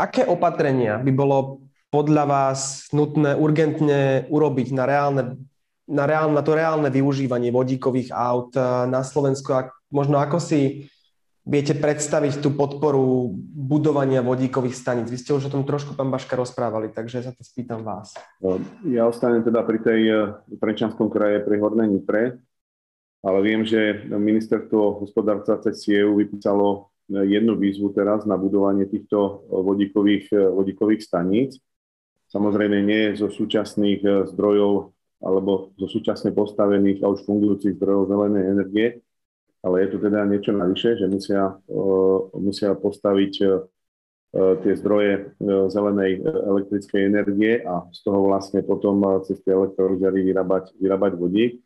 [SPEAKER 1] aké opatrenia by bolo podľa vás nutné urgentne urobiť na, reálne, na, reálne, na to reálne využívanie vodíkových aut na Slovensku a možno ako si viete predstaviť tú podporu budovania vodíkových staníc? Vy ste už o tom trošku, pán Baška, rozprávali, takže sa to spýtam vás.
[SPEAKER 2] No, ja ostanem teda pri tej eh, Trenčanskom kraje pri Hornej Nipre, ale viem, že ministerstvo hospodárstva cez CIEU vypísalo eh, jednu výzvu teraz na budovanie týchto eh, vodíkových, vodíkových staníc. Samozrejme nie zo súčasných zdrojov alebo zo súčasne postavených a už fungujúcich zdrojov zelenej energie, ale je tu teda niečo navyše, že musia, musia postaviť e, tie zdroje e, zelenej e, elektrickej energie a z toho vlastne potom cez tie elektrolyzery vyrábať, vyrábať vodík.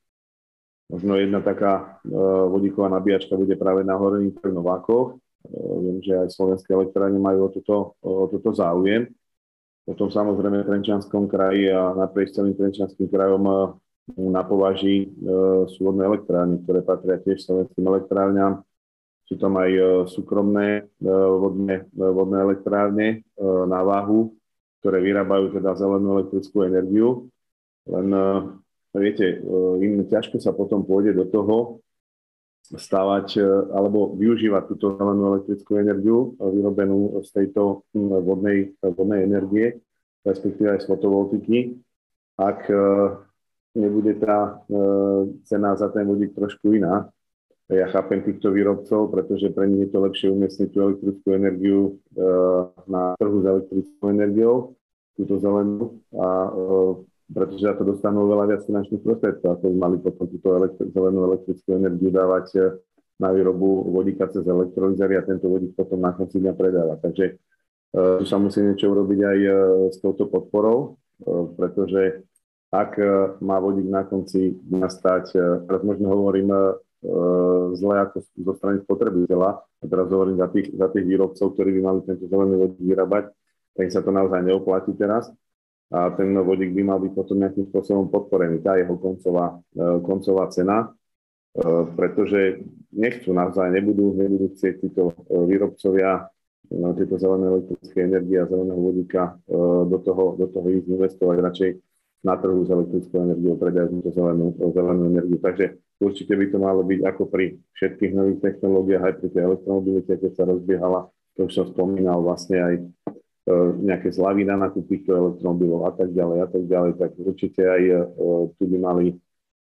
[SPEAKER 2] Možno jedna taká vodíková nabíjačka bude práve na Horných Novákoch. Viem, že aj slovenské elektrárne majú o toto, o toto záujem. Potom samozrejme v Trenčanskom kraji a naprieč celým Trenčanským krajom na považí e, sú vodné elektrárne, ktoré patria tiež slovenským elektrárňam. Sú tam aj e, súkromné e, vodné, vodné elektrárne na váhu, ktoré vyrábajú teda zelenú elektrickú energiu. Len viete, im ťažko sa potom pôjde do toho stávať alebo využívať túto zelenú elektrickú energiu vyrobenú z tejto vodnej, vodnej energie, respektíve aj z fotovoltiky, ak nebude tá e, cena za ten vodík trošku iná. Ja chápem týchto výrobcov, pretože pre nich je to lepšie umiestniť tú elektrickú energiu e, na trhu s elektrickou energiou, túto zelenú, a e, pretože za to dostanú veľa viac finančných prostriedkov, ako by mali potom túto elektri- zelenú elektrickú energiu dávať na výrobu vodíka cez elektrolyzery a tento vodík potom na konci dňa predáva. Takže tu sa musí niečo urobiť aj s touto podporou, pretože ak e, má vodík na konci nastať, e, teraz možno hovorím e, zle ako zo strany spotrebiteľa, a teraz hovorím za tých, za tých výrobcov, ktorí by mali tento zelený vodík vyrábať, tak sa to naozaj neoplatí teraz a ten vodík by mal byť potom nejakým spôsobom podporený, tá jeho koncová, koncová cena, pretože nechcú naozaj, nebudú, nebudú chcieť títo výrobcovia tieto zelené elektrické energie a zeleného vodíka do toho, do toho ísť investovať. Radšej na trhu s elektrickou energiou, predajú túto zelenú, zelenú energiu. Takže určite by to malo byť ako pri všetkých nových technológiách, aj pri tej elektromobilite, keď sa rozbiehala, to už som spomínal vlastne aj e, nejaké zľavy na nákup týchto elektromobilov a tak ďalej a tak ďalej, tak určite aj e, tu by mali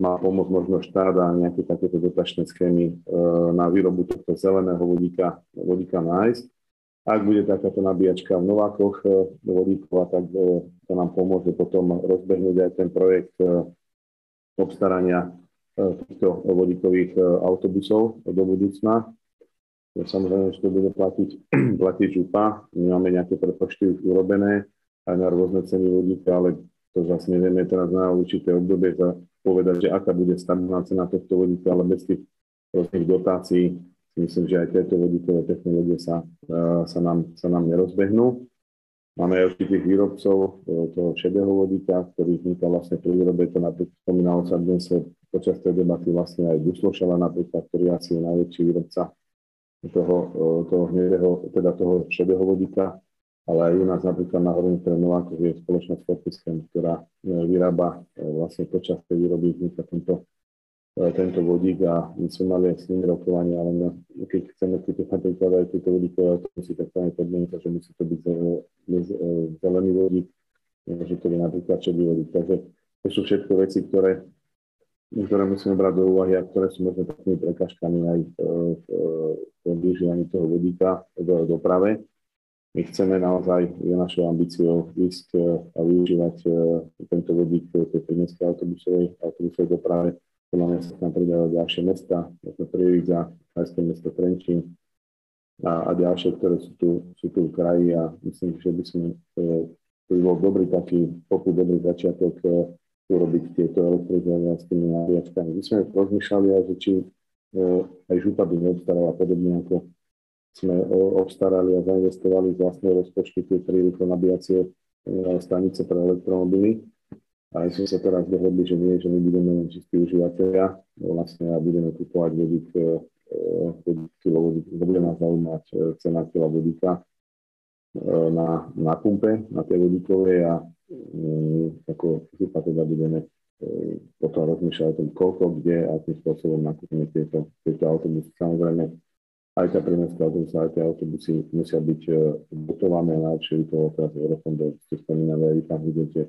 [SPEAKER 2] má pomôcť možno štát a nejaké takéto dotačné schémy na výrobu tohto zeleného vodíka, vodíka nájsť. Ak bude takáto nabíjačka v Novákoch vodíková, tak to nám pomôže potom rozbehnúť aj ten projekt obstarania týchto vodíkových autobusov do budúcna. Samozrejme, že to bude platiť, (clears throat) platiť župa. My máme nejaké prepočty už urobené aj na rôzne ceny vodíka, ale to zase nevieme teraz na určité obdobie povedať, že aká bude stabilná cena tohto vodíka, ale bez tých rôznych dotácií myslím, že aj tieto vodíkové technológie sa, sa, nám, sa nám nerozbehnú. Máme aj určitých výrobcov e, toho šedého vodíka, ktorý vzniká vlastne pri výrobe, to napríklad spomínalo sa dnes počas tej debaty vlastne aj Duslošala napríklad, ktorý asi je najväčší výrobca toho, e, toho hnedého, teda toho šedého vodíka, ale aj u nás napríklad na Horných Novákoch je spoločnosť Fortiskem, ktorá e, vyrába e, vlastne počas tej výroby vzniká tento, tento vodík a my sme mali s nimi rokovanie, ale my, keď chceme kúpiť napríklad aj tieto vodíkové autobusy, tak tam je podmienka, že musí to byť zelený vodík, že to je napríklad šedý vodík. Takže to sú všetko veci, ktoré ktoré musíme brať do úvahy a ktoré sú možno takými prekažkami aj v, v využívaní toho vodíka v doprave. My chceme naozaj, je našou ambíciou ísť e, a využívať e, tento vodík v tej prímeskej autobusovej, autobusovej doprave. Podľa mňa sa tam pridávajú ďalšie mesta, ako Prievidza, Krajské mesto Trenčín a, a ďalšie, ktoré sú tu, sú tu v kraji a myslím, že by sme, e, to by bol dobrý taký poput, dobrý začiatok urobiť tieto tými nabíjačkami. My sme rozmýšľali že či e, aj župa by neobstarala podobne ako sme obstarali a zainvestovali z vlastného rozpočtu tie tri rýchlo nabíjacie e, stanice pre elektromobily. A my sme sa teraz dohodli, že nie, že my budeme len čistí užívateľia, vlastne a budeme kupovať vodík, e, bude nás zaujímať cena kila vodíka na, na pumpe, na tej vodíkovej a Mm, ako chyba teda budeme e, potom rozmýšľať o tom, koľko, kde a akým spôsobom nakúpime tieto, tieto autobusy. Samozrejme, aj tá primestská autobusy, aj tie autobusy musia byť dotované najlepšie by to teraz Eurofondov, ste spomínali, aj tam vidíte,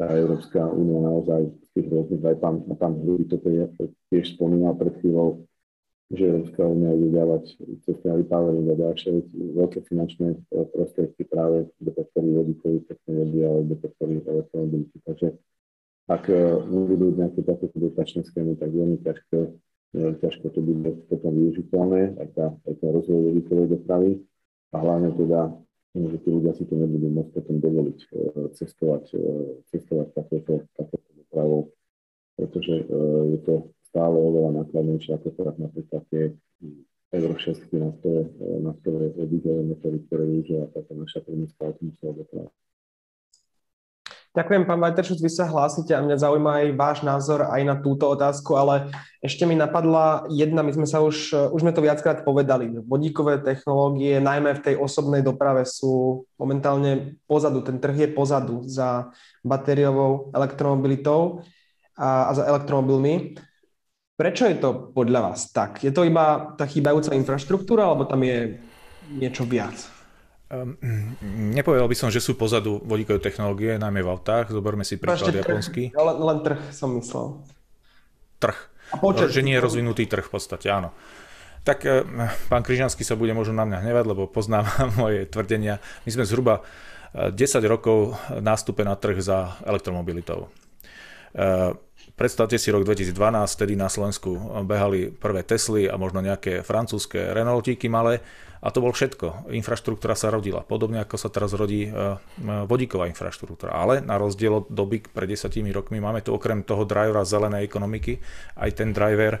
[SPEAKER 2] tá Európska únia naozaj tých rôznych, aj pán, pán Hruby je, tiež spomínal pred chvíľou, že Európska únia ide dávať cestné repowering a ďalšie veľké finančné e, prostriedky práve do podpory vodíkových technológií alebo do podpory elektromobility. Takže ak e, nebudú nejaké takéto dotačné schémy, tak veľmi ťažko, veľmi ťažko to bude potom využiteľné, aj, tá, aj ten rozvoj vodíkovej dopravy a hlavne teda, že tí ľudia si to nebudú môcť potom dovoliť e, cestovať, cestovať takéto, takéto dopravou, pretože je to stále oveľa nákladnejšie ako teraz napríklad tie Euro 6 nástroje, nástroje dízelové motory, ktoré využíva táto naša priemyselská automobilová doprava.
[SPEAKER 1] Ďakujem, pán Vajteršuc, vy sa hlásite a mňa zaujíma aj váš názor aj na túto otázku, ale ešte mi napadla jedna, my sme sa už, už sme to viackrát povedali, vodíkové technológie, najmä v tej osobnej doprave sú momentálne pozadu, ten trh je pozadu za batériovou elektromobilitou a, a za elektromobilmi. Prečo je to podľa vás tak? Je to iba tá chýbajúca infraštruktúra, alebo tam je niečo viac? Um,
[SPEAKER 3] nepovedal by som, že sú pozadu vodíkové technológie, najmä v autách. Zoberme si príklad japonský.
[SPEAKER 1] Len, len trh som myslel.
[SPEAKER 3] Trh. A počet, že nie je rozvinutý trh v podstate, áno. Tak eh, pán Križanský sa bude možno na mňa hnevať, lebo poznám (laughs) moje tvrdenia. My sme zhruba 10 eh, rokov nástupe na trh za elektromobilitou. Predstavte si rok 2012, vtedy na Slovensku behali prvé Tesly a možno nejaké francúzske Renaultíky malé a to bol všetko. Infraštruktúra sa rodila, podobne ako sa teraz rodí e, e, vodíková infraštruktúra. Ale na rozdiel od doby pred desiatimi rokmi máme tu okrem toho drivera zelenej ekonomiky aj ten driver e,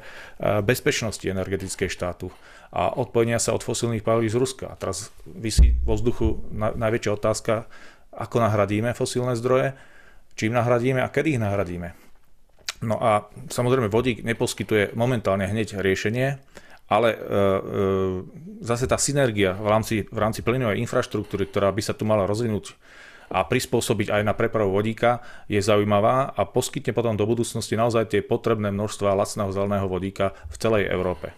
[SPEAKER 3] bezpečnosti energetickej štátu a odpojenia sa od fosílnych palív z Ruska. A teraz vysí vo vzduchu najväčšia otázka, ako nahradíme fosílne zdroje, čím nahradíme a kedy ich nahradíme. No a samozrejme vodík neposkytuje momentálne hneď riešenie, ale e, e, zase tá synergia v rámci, v rámci plynovej infraštruktúry, ktorá by sa tu mala rozvinúť a prispôsobiť aj na prepravu vodíka, je zaujímavá a poskytne potom do budúcnosti naozaj tie potrebné množstva lacného zeleného vodíka v celej Európe.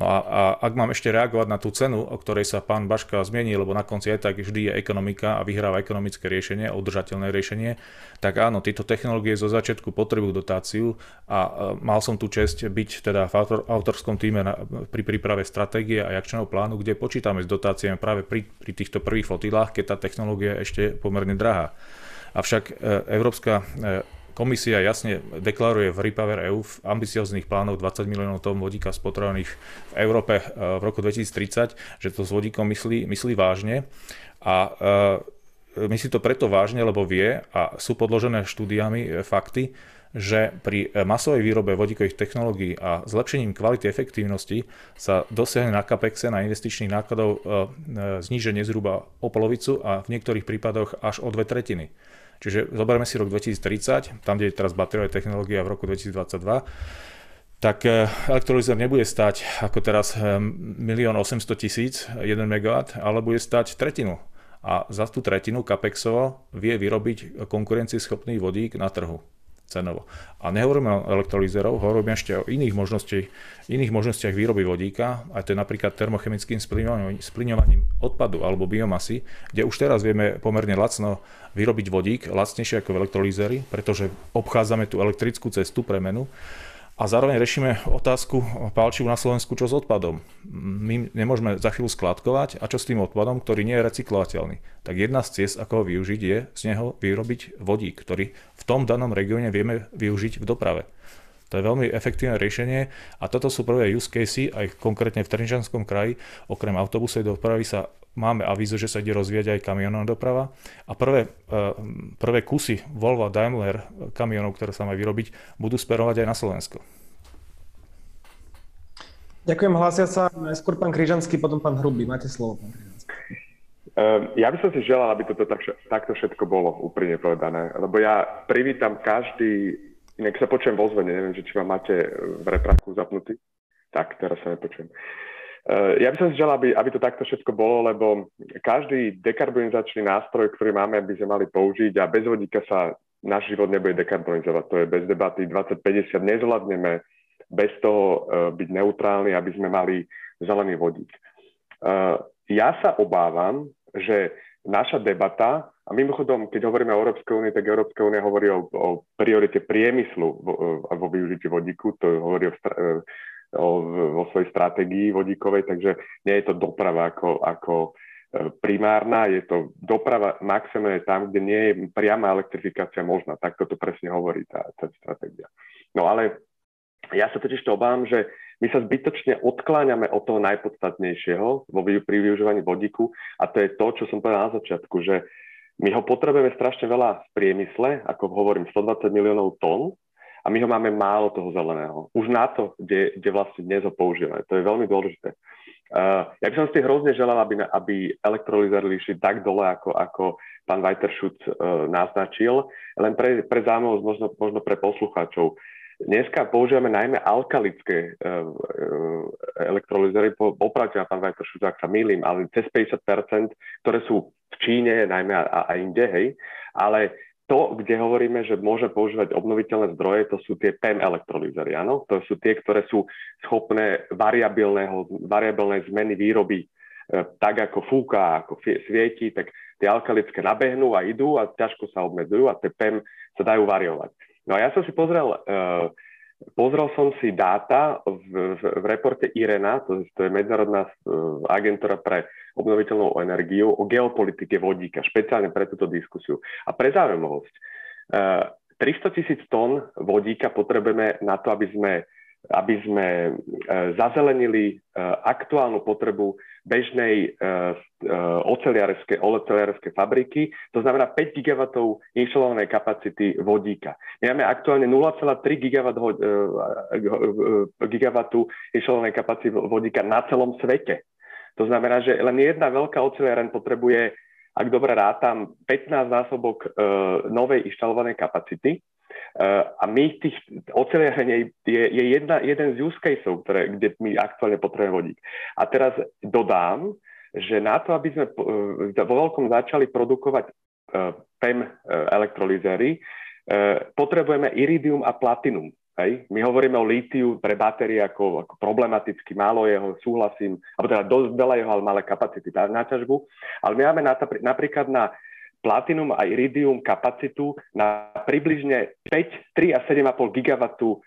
[SPEAKER 3] No a, a ak mám ešte reagovať na tú cenu, o ktorej sa pán Baška zmienil, lebo na konci aj tak vždy je ekonomika a vyhráva ekonomické riešenie, udržateľné riešenie, tak áno, tieto technológie zo začiatku potrebujú dotáciu a mal som tu čest byť teda v autor, autorskom týme na, pri príprave stratégie a akčného plánu, kde počítame s dotáciami práve pri, pri týchto prvých flotilách, keď tá technológia je ešte pomerne drahá. Avšak e, Európska e, Komisia jasne deklaruje v Repower EU v ambicioznych plánoch 20 miliónov tón vodíka spotrebovaných v Európe e, v roku 2030, že to s vodíkom myslí, myslí vážne. A e, myslí to preto vážne, lebo vie a sú podložené štúdiami e, fakty, že pri masovej výrobe vodíkových technológií a zlepšením kvality efektívnosti sa dosiahne na capexe na investičných nákladov zníženie zhruba o polovicu a v niektorých prípadoch až o dve tretiny. Čiže zoberieme si rok 2030, tam, kde je teraz batériová technológia v roku 2022, tak eh, elektrolyzer nebude stať ako teraz 1 800 000 1 MW, ale bude stať tretinu. A za tú tretinu Capexovo vie vyrobiť konkurencieschopný vodík na trhu cenovo. A nehovoríme o elektrolyzerov, hovoríme ešte o iných možnostiach, iných možnostiach výroby vodíka, a to je napríklad termochemickým splňovaním odpadu alebo biomasy, kde už teraz vieme pomerne lacno vyrobiť vodík, lacnejšie ako v elektrolízery, pretože obchádzame tú elektrickú cestu premenu a zároveň riešime otázku pálčivu na Slovensku, čo s odpadom. My nemôžeme za chvíľu skladkovať a čo s tým odpadom, ktorý nie je recyklovateľný. Tak jedna z ciest, ako ho využiť, je z neho vyrobiť vodík, ktorý v tom danom regióne vieme využiť v doprave. To je veľmi efektívne riešenie a toto sú prvé use casey, aj konkrétne v Trnžanskom kraji, okrem autobusovej dopravy sa máme avízo, že sa ide rozvíjať aj kamionová doprava a prvé, eh, prvé kusy Volvo a Daimler kamionov, ktoré sa majú vyrobiť, budú sperovať aj na Slovensko.
[SPEAKER 1] Ďakujem, hlásia sa najskôr pán Kryžanský, potom pán Hrubý. Máte slovo, pán Kryžanský.
[SPEAKER 6] Ehm, ja by som si želal, aby toto tak, takto všetko bolo úprimne povedané, lebo ja privítam každý, inak sa počujem vo zvene, neviem, či ma máte v repraku zapnutý. Tak, teraz sa nepočujem. Ja by som si želal, aby, aby to takto všetko bolo, lebo každý dekarbonizačný nástroj, ktorý máme, by sme mali použiť a bez vodíka sa náš život nebude dekarbonizovať. To je bez debaty 2050. Nezvládneme bez toho e, byť neutrálni, aby sme mali zelený vodík. E, ja sa obávam, že naša debata, a mimochodom, keď hovoríme o Európskej únii, tak Európska únia hovorí o, o priorite priemyslu vo, vo využití vodíku, to hovorí o, vo svojej stratégii vodíkovej, takže nie je to doprava ako, ako e, primárna, je to doprava maximálne tam, kde nie je priama elektrifikácia možná. Tak to presne hovorí tá, tá stratégia. No ale ja sa totiž to obávam, že my sa zbytočne odkláňame od toho najpodstatnejšieho vo, pri využívaní vodíku a to je to, čo som povedal na začiatku, že my ho potrebujeme strašne veľa v priemysle, ako hovorím, 120 miliónov tón, a my ho máme málo toho zeleného. Už na to, kde, kde vlastne dnes ho používame. To je veľmi dôležité. Uh, ja by som si hrozne želal, aby, aby elektrolyzery išli tak dole, ako, ako pán Weiterschutz uh, naznačil. Len pre, pre zaujímavosť, možno, možno pre poslucháčov. Dneska používame najmä alkalické uh, uh, elektrolyzery, opravte ma pán Weiterschutz, ak sa milím, ale cez 50%, ktoré sú v Číne najmä a, a inde, hej. Ale to, kde hovoríme, že môže používať obnoviteľné zdroje, to sú tie PEM elektrolízery, áno? To sú tie, ktoré sú schopné variabilnej zmeny výroby e, tak ako fúka, ako svieti, tak tie alkalické nabehnú a idú a ťažko sa obmedzujú a tie PEM sa dajú variovať. No a ja som si pozrel, uh, pozrel som si dáta v, v, v reporte IRENA, to, to je medzinárodná uh, agentúra pre obnoviteľnú energiu, o geopolitike vodíka, špeciálne pre túto diskusiu. A pre zaujímavosť, 300 tisíc tón vodíka potrebujeme na to, aby sme, aby sme e, zazelenili e, aktuálnu potrebu bežnej oceliarskej, oceliarskej fabriky, to znamená 5 GW inštalovanej kapacity vodíka. My máme aktuálne 0,3 GW inštalovanej kapacity vodíka na celom svete. To znamená, že len jedna veľká oceliareň potrebuje, ak dobre rátam, 15 násobok e, novej inštalovanej kapacity. E, a my tých oceliarení je, je jedna, jeden z use caseov, ktoré, kde my aktuálne potrebujeme vodík. A teraz dodám, že na to, aby sme e, vo veľkom začali produkovať e, PEM e, elektrolízery, e, potrebujeme iridium a platinum. Hej? My hovoríme o lítiu pre batérie ako, ako problematicky, málo jeho, súhlasím, alebo teda dosť veľa jeho, ale malé kapacity na ťažbu. Ale my máme na, napríklad na platinum a iridium kapacitu na približne 5, 3 a 7,5 gigawattu uh,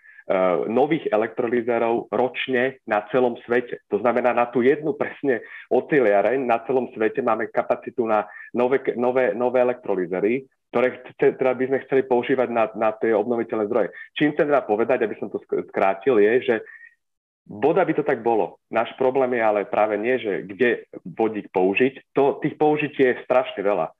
[SPEAKER 6] nových elektrolízerov ročne na celom svete. To znamená, na tú jednu presne oceliareň na celom svete máme kapacitu na nové, nové, nové elektrolízery, ktoré teda by sme chceli používať na, na tie obnoviteľné zdroje. Čím chcem teda povedať, aby som to skrátil, je, že Boda by to tak bolo. Náš problém je ale práve nie, že kde vodík použiť. To, tých použití je strašne veľa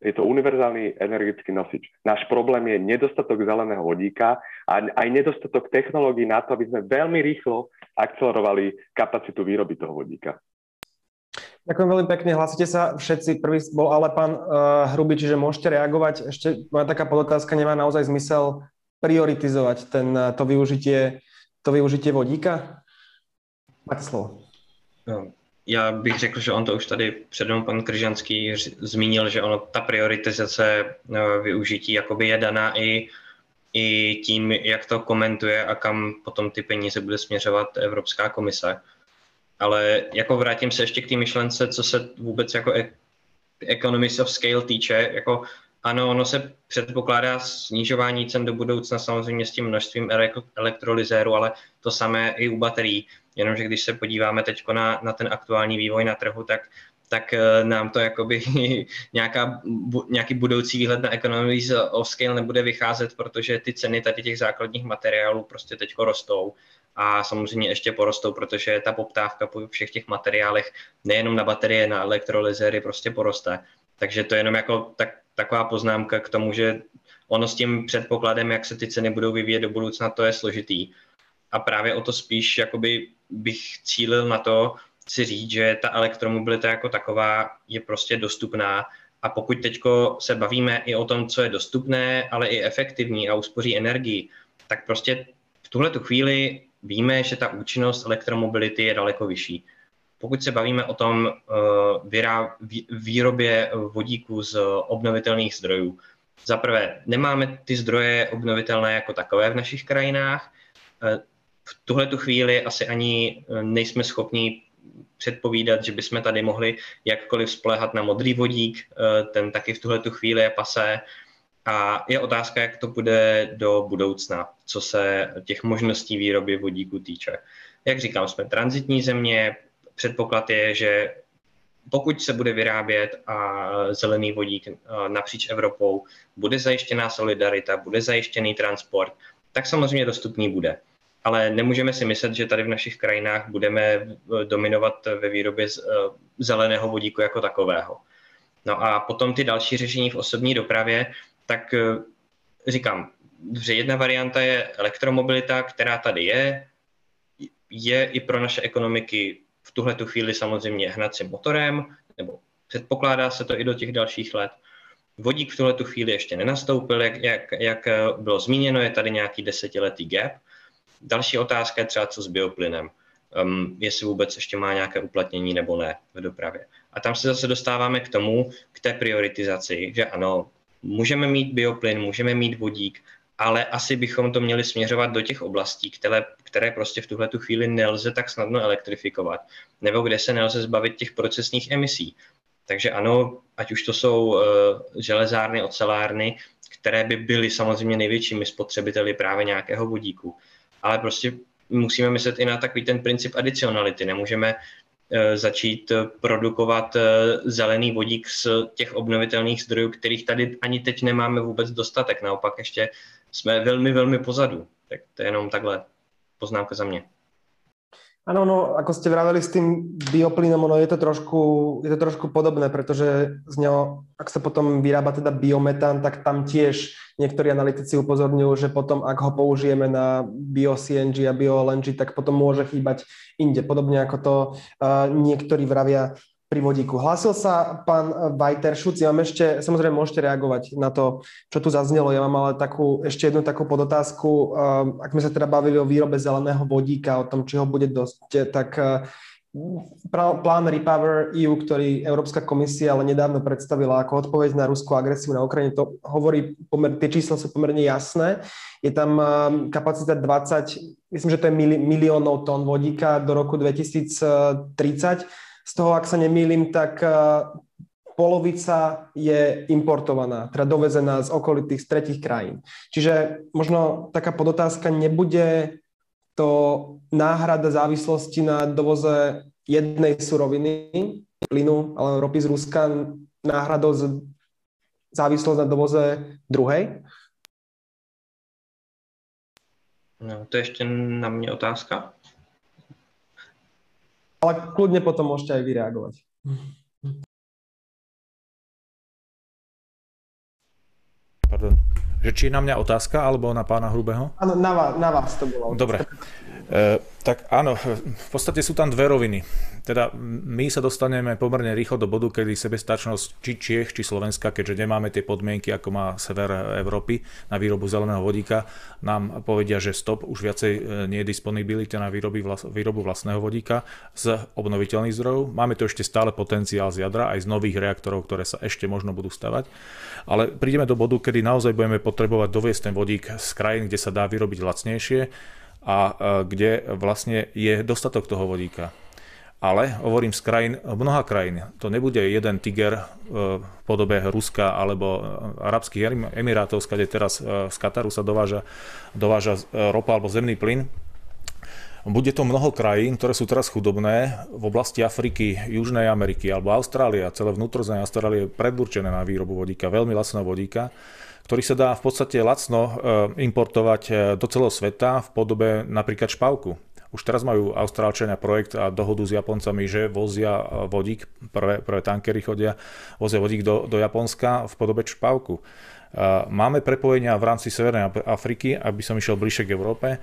[SPEAKER 6] je to univerzálny energetický nosič. Náš problém je nedostatok zeleného vodíka a aj nedostatok technológií na to, aby sme veľmi rýchlo akcelerovali kapacitu výroby toho vodíka.
[SPEAKER 1] Ďakujem veľmi pekne, hlasíte sa všetci. Prvý bol ale pán uh, Hrubý, čiže môžete reagovať. Ešte moja taká podotázka, nemá naozaj zmysel prioritizovať ten, eh, to, využitie, to využitie vodíka? Máte slovo.
[SPEAKER 5] No, já bych řekl, že on to už tady předem pan Kryžanský zmínil, že ono, ta prioritizace eh, využití jakoby je daná i, i tím, jak to komentuje a kam potom ty peníze bude směřovat Evropská komise. Ale jako vrátím se ještě k té myšlence, co se vůbec jako e- economies of scale týče, jako ano, ono se předpokládá snižování cen do budoucna samozřejmě s tím množstvím elektrolyzéru, ale to samé i u baterií. Jenomže když se podíváme teď na, na ten aktuální vývoj na trhu, tak tak eh, nám to jakoby (laughs) nějaká, nějaký budoucí výhled na economies of scale nebude vycházet, protože ty ceny tady těch základních materiálů prostě teď rostou a samozřejmě ještě porostou, protože ta poptávka po všech těch materiálech, nejenom na baterie, na elektrolyzery prostě poroste. Takže to je jenom jako tak, taková poznámka k tomu, že ono s tím předpokladem, jak se ty ceny budou vyvíjet do budoucna, to je složitý. A právě o to spíš jakoby bych cílil na to si říct, že ta elektromobilita jako taková je prostě dostupná a pokud teď se bavíme i o tom, co je dostupné, ale i efektivní a uspoří energii, tak prostě v tuhle tu chvíli víme, že ta účinnost elektromobility je daleko vyšší. Pokud se bavíme o tom uh, výrobě vodíku z obnovitelných zdrojů, za prvé, nemáme ty zdroje obnovitelné jako takové v našich krajinách. Uh, v tuhle tu chvíli asi ani uh, nejsme schopni předpovídat, že bychom tady mohli jakkoliv spolehat na modrý vodík, ten taky v tuhle tu chvíli je pasé. A je otázka, jak to bude do budoucna, co se těch možností výroby vodíku týče. Jak říkám, jsme transitní země, předpoklad je, že pokud se bude vyrábět a zelený vodík napříč Evropou, bude zajištěná solidarita, bude zajištěný transport, tak samozřejmě dostupný bude. Ale nemůžeme si myslet, že tady v našich krajinách budeme dominovat ve výrobě zeleného vodíku jako takového. No a potom ty další řešení v osobní dopravě, tak říkám, že jedna varianta je elektromobilita, která tady je, je i pro naše ekonomiky v tuhle tu chvíli samozřejmě hnacím motorem, nebo předpokládá se to i do těch dalších let. Vodík v tuhle tu chvíli ještě nenastoupil, jak, jak, jak bylo zmíněno, je tady nějaký desetiletý gap. Další otázka je třeba co s bioplynem. Um, jestli vůbec ještě má nějaké uplatnění nebo ne v dopravě. A tam se zase dostáváme k tomu, k té prioritizaci, že ano, můžeme mít bioplyn, můžeme mít vodík, ale asi bychom to měli směřovat do těch oblastí, které, které prostě v tuhle tu chvíli nelze tak snadno elektrifikovat, nebo kde se nelze zbavit těch procesních emisí. Takže ano, ať už to jsou uh, železárny, ocelárny, které by byly samozřejmě největšími spotřebiteli právě nějakého vodíku. Ale prostě musíme myslet i na takový ten princip adicionality. Nemůžeme začít produkovat uh, zelený vodík z těch obnovitelných zdrojů, kterých tady ani teď nemáme vůbec dostatek. Naopak ještě jsme velmi, velmi pozadu. Tak to je jenom takhle poznámka za mě.
[SPEAKER 1] Áno, no ako ste vraveli s tým bioplynom, ono je to trošku, je to trošku podobné, pretože z neho, ak sa potom vyrába teda biometán, tak tam tiež niektorí analytici upozorňujú, že potom, ak ho použijeme na bio-CNG a bio-LNG, tak potom môže chýbať inde. Podobne ako to uh, niektorí vravia pri vodíku. Hlásil sa pán Vajter Šuc, ja mám ešte, samozrejme môžete reagovať na to, čo tu zaznelo, ja mám ale takú, ešte jednu takú podotázku, ak sme sa teda bavili o výrobe zeleného vodíka, o tom, či ho bude dosť, tak plán Repower EU, ktorý Európska komisia ale nedávno predstavila ako odpoveď na ruskú agresiu na Ukrajine, to hovorí, pomer, tie čísla sú pomerne jasné. Je tam kapacita 20, myslím, že to je miliónov tón vodíka do roku 2030. Z toho, ak sa nemýlim, tak polovica je importovaná, teda dovezená z okolitých, z tretich krajín. Čiže možno taká podotázka, nebude to náhrada závislosti na dovoze jednej suroviny, plynu alebo ropy z Ruska, náhradou z závislosť na dovoze druhej?
[SPEAKER 5] No, to je ešte na mne otázka.
[SPEAKER 1] Ale kľudne potom môžete aj vyreagovať.
[SPEAKER 3] Pardon. Že či je na mňa otázka, alebo na pána Hrubého?
[SPEAKER 1] Áno, na vás, na vás to bolo.
[SPEAKER 3] Dobre. E, tak áno, v podstate sú tam dve roviny. Teda my sa dostaneme pomerne rýchlo do bodu, kedy sebestačnosť či Čiech, či Slovenska, keďže nemáme tie podmienky, ako má sever Európy na výrobu zeleného vodíka, nám povedia, že stop, už viacej e, nie je disponibilita na výroby, výrobu vlastného vodíka z obnoviteľných zdrojov. Máme tu ešte stále potenciál z jadra, aj z nových reaktorov, ktoré sa ešte možno budú stavať. Ale prídeme do bodu, kedy naozaj budeme potrebovať doviesť ten vodík z krajín, kde sa dá vyrobiť lacnejšie a kde vlastne je dostatok toho vodíka. Ale hovorím z krajín, mnoha krajín. To nebude jeden tiger e, v podobe Ruska alebo Arabských Emirátov, kde teraz e, z Kataru sa dováža, dováža e, ropa alebo zemný plyn. Bude to mnoho krajín, ktoré sú teraz chudobné v oblasti Afriky, Južnej Ameriky alebo Austrália, celé vnútrozemie Austrálie je predurčené na výrobu vodíka, veľmi lacného vodíka ktorý sa dá v podstate lacno e, importovať e, do celého sveta v podobe napríklad špavku. Už teraz majú Austrálčania projekt a dohodu s Japoncami, že vozia e, vodík, prvé, prvé tankery chodia, vozia vodík do, do Japonska v podobe špavku. Máme prepojenia v rámci Severnej Afriky, aby som išiel bližšie k Európe,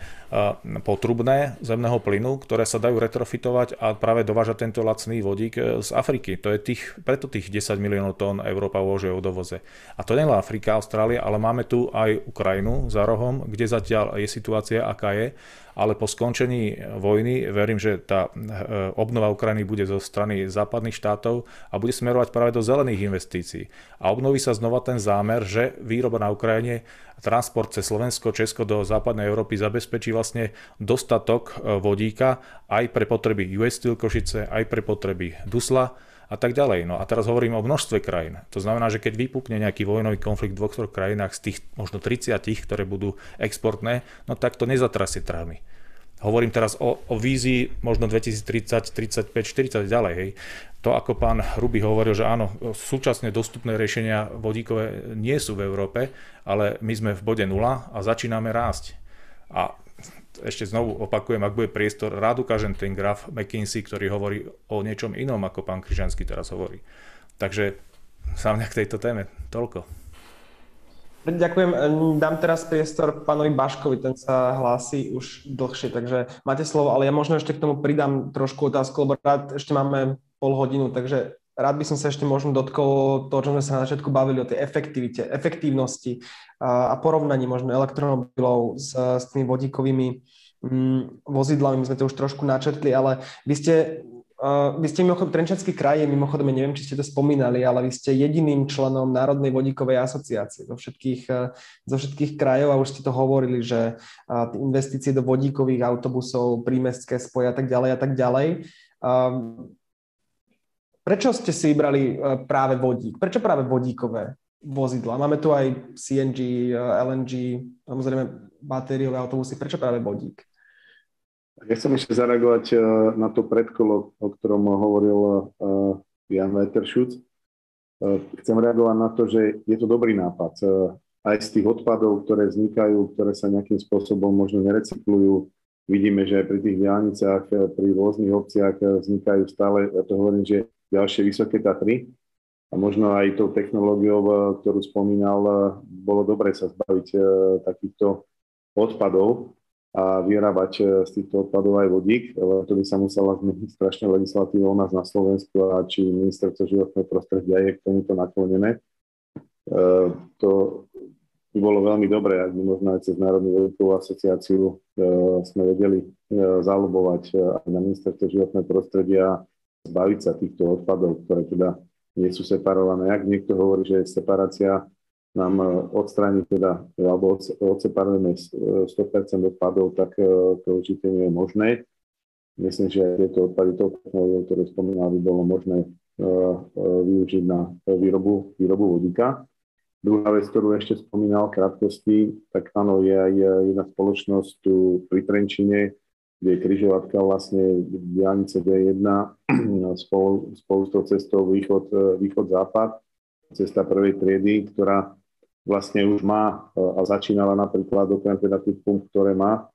[SPEAKER 3] potrubné zemného plynu, ktoré sa dajú retrofitovať a práve dovážať tento lacný vodík e, z Afriky. To je tých, preto tých 10 miliónov tón Európa uvažuje o dovoze. A to nie je Afrika, Austrália, ale máme tu aj Ukrajinu za rohom, kde zatiaľ je situácia, aká je ale po skončení vojny verím, že tá e, obnova Ukrajiny bude zo strany západných štátov a bude smerovať práve do zelených investícií. A obnoví sa znova ten zámer, že výroba na Ukrajine transport cez Slovensko, Česko do západnej Európy zabezpečí vlastne dostatok e, vodíka aj pre potreby US Steel Košice, aj pre potreby Dusla a tak ďalej. No a teraz hovorím o množstve krajín. To znamená, že keď vypukne nejaký vojnový konflikt v dvoch, krajinách z tých možno 30, ktoré budú exportné, no tak to nezatrasie trhmi. Hovorím teraz o, o vízii možno 2030, 35, 40 ďalej. Hej. To, ako pán Hruby hovoril, že áno, súčasne dostupné riešenia vodíkové nie sú v Európe, ale my sme v bode nula a začíname rásť. A ešte znovu opakujem, ak bude priestor, rád ukážem ten graf McKinsey, ktorý hovorí o niečom inom, ako pán Kryžanský teraz hovorí. Takže sa mňa k tejto téme toľko.
[SPEAKER 1] Ďakujem. Dám teraz priestor pánovi Baškovi, ten sa hlási už dlhšie, takže máte slovo, ale ja možno ešte k tomu pridám trošku otázku, lebo rád ešte máme pol hodinu, takže rád by som sa ešte možno dotkol toho, čo sme sa na začiatku bavili o tej efektivite, efektívnosti a, a porovnaní možno elektromobilov s, s tými vodíkovými mm, vozidlami. My sme to už trošku načetli, ale vy ste Uh, vy ste mimochodom, Trenčanský kraj je mimochodom, neviem, či ste to spomínali, ale vy ste jediným členom Národnej vodíkovej asociácie zo všetkých, uh, zo všetkých krajov a už ste to hovorili, že uh, investície do vodíkových autobusov, prímestské spoje a tak ďalej a tak ďalej. Uh, prečo ste si vybrali uh, práve vodík? Prečo práve vodíkové vozidla? Máme tu aj CNG, uh, LNG, samozrejme batériové autobusy. Prečo práve vodík?
[SPEAKER 2] Ja chcem ešte zareagovať eh, na to predkolo, o ktorom hovoril Jan. Eh, chcem reagovať na to, že je to dobrý nápad. Aj z tých odpadov, ktoré vznikajú, ktoré sa nejakým spôsobom možno nerecyklujú, vidíme, že aj pri tých diálniciach, pri rôznych obciach vznikajú stále, ja to hovorím, že ďalšie vysoké Tatry. A možno aj tou technológiou, ktorú spomínal, bolo dobre sa zbaviť takýchto odpadov, a vyrábať z týchto odpadov aj vodík, ale to by sa musela zmeniť strašne legislatíva u nás na Slovensku a či ministerstvo životného prostredia je k tomuto naklonené. To by bolo veľmi dobré, ak by možno aj cez Národnú vodíkovú asociáciu sme vedeli zalobovať aj na ministerstvo životného prostredia zbaviť sa týchto odpadov, ktoré teda nie sú separované. Ak niekto hovorí, že separácia nám odstráni teda, alebo odseparujeme 100% odpadov, tak to určite nie je možné. Myslím, že tieto odpady, to ktoré spomínal, by bolo možné využiť na výrobu, výrobu vodíka. Druhá vec, ktorú ešte spomínal krátkosti, tak áno, je aj jedna spoločnosť tu pri Trenčine, kde je križovatka vlastne diálnice D1 (clears throat) spolu, spolu s tou cestou východ, východ-západ, cesta prvej triedy, ktorá vlastne už má a začínala napríklad okrem teda tých pump, ktoré má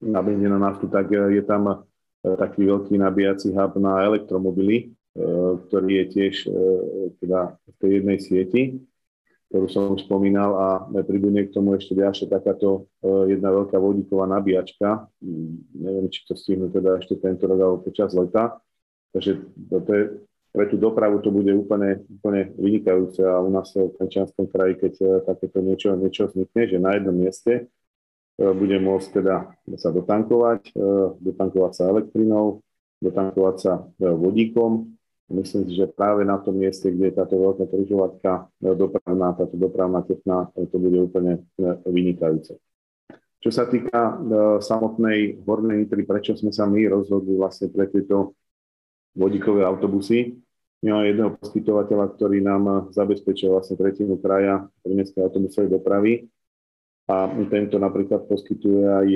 [SPEAKER 2] nabehnenú naftu, tak je tam taký veľký nabíjací hub na elektromobily, ktorý je tiež teda v tej jednej sieti, ktorú som už spomínal a pribudne k tomu ešte ďalšia takáto eh, jedna veľká vodíková nabíjačka. Mm, neviem, či to stihnú teda ešte tento rok alebo počas leta. Takže to je, pre tú dopravu to bude úplne, úplne vynikajúce a u nás v Trenčianskom kraji, keď takéto niečo, niečo vznikne, že na jednom mieste bude môcť teda sa dotankovať, dotankovať sa elektrinou, dotankovať sa vodíkom Myslím si, že práve na tom mieste, kde je táto veľká križovatka e, dopravná, táto dopravná tepna, e, to bude úplne e, vynikajúce. Čo sa týka samotnej hornej nitry, prečo sme sa my rozhodli vlastne pre tieto vodíkové autobusy, my máme jedného poskytovateľa, ktorý nám zabezpečil vlastne tretinu kraja prímeskej autobusovej dopravy a tento napríklad poskytuje aj,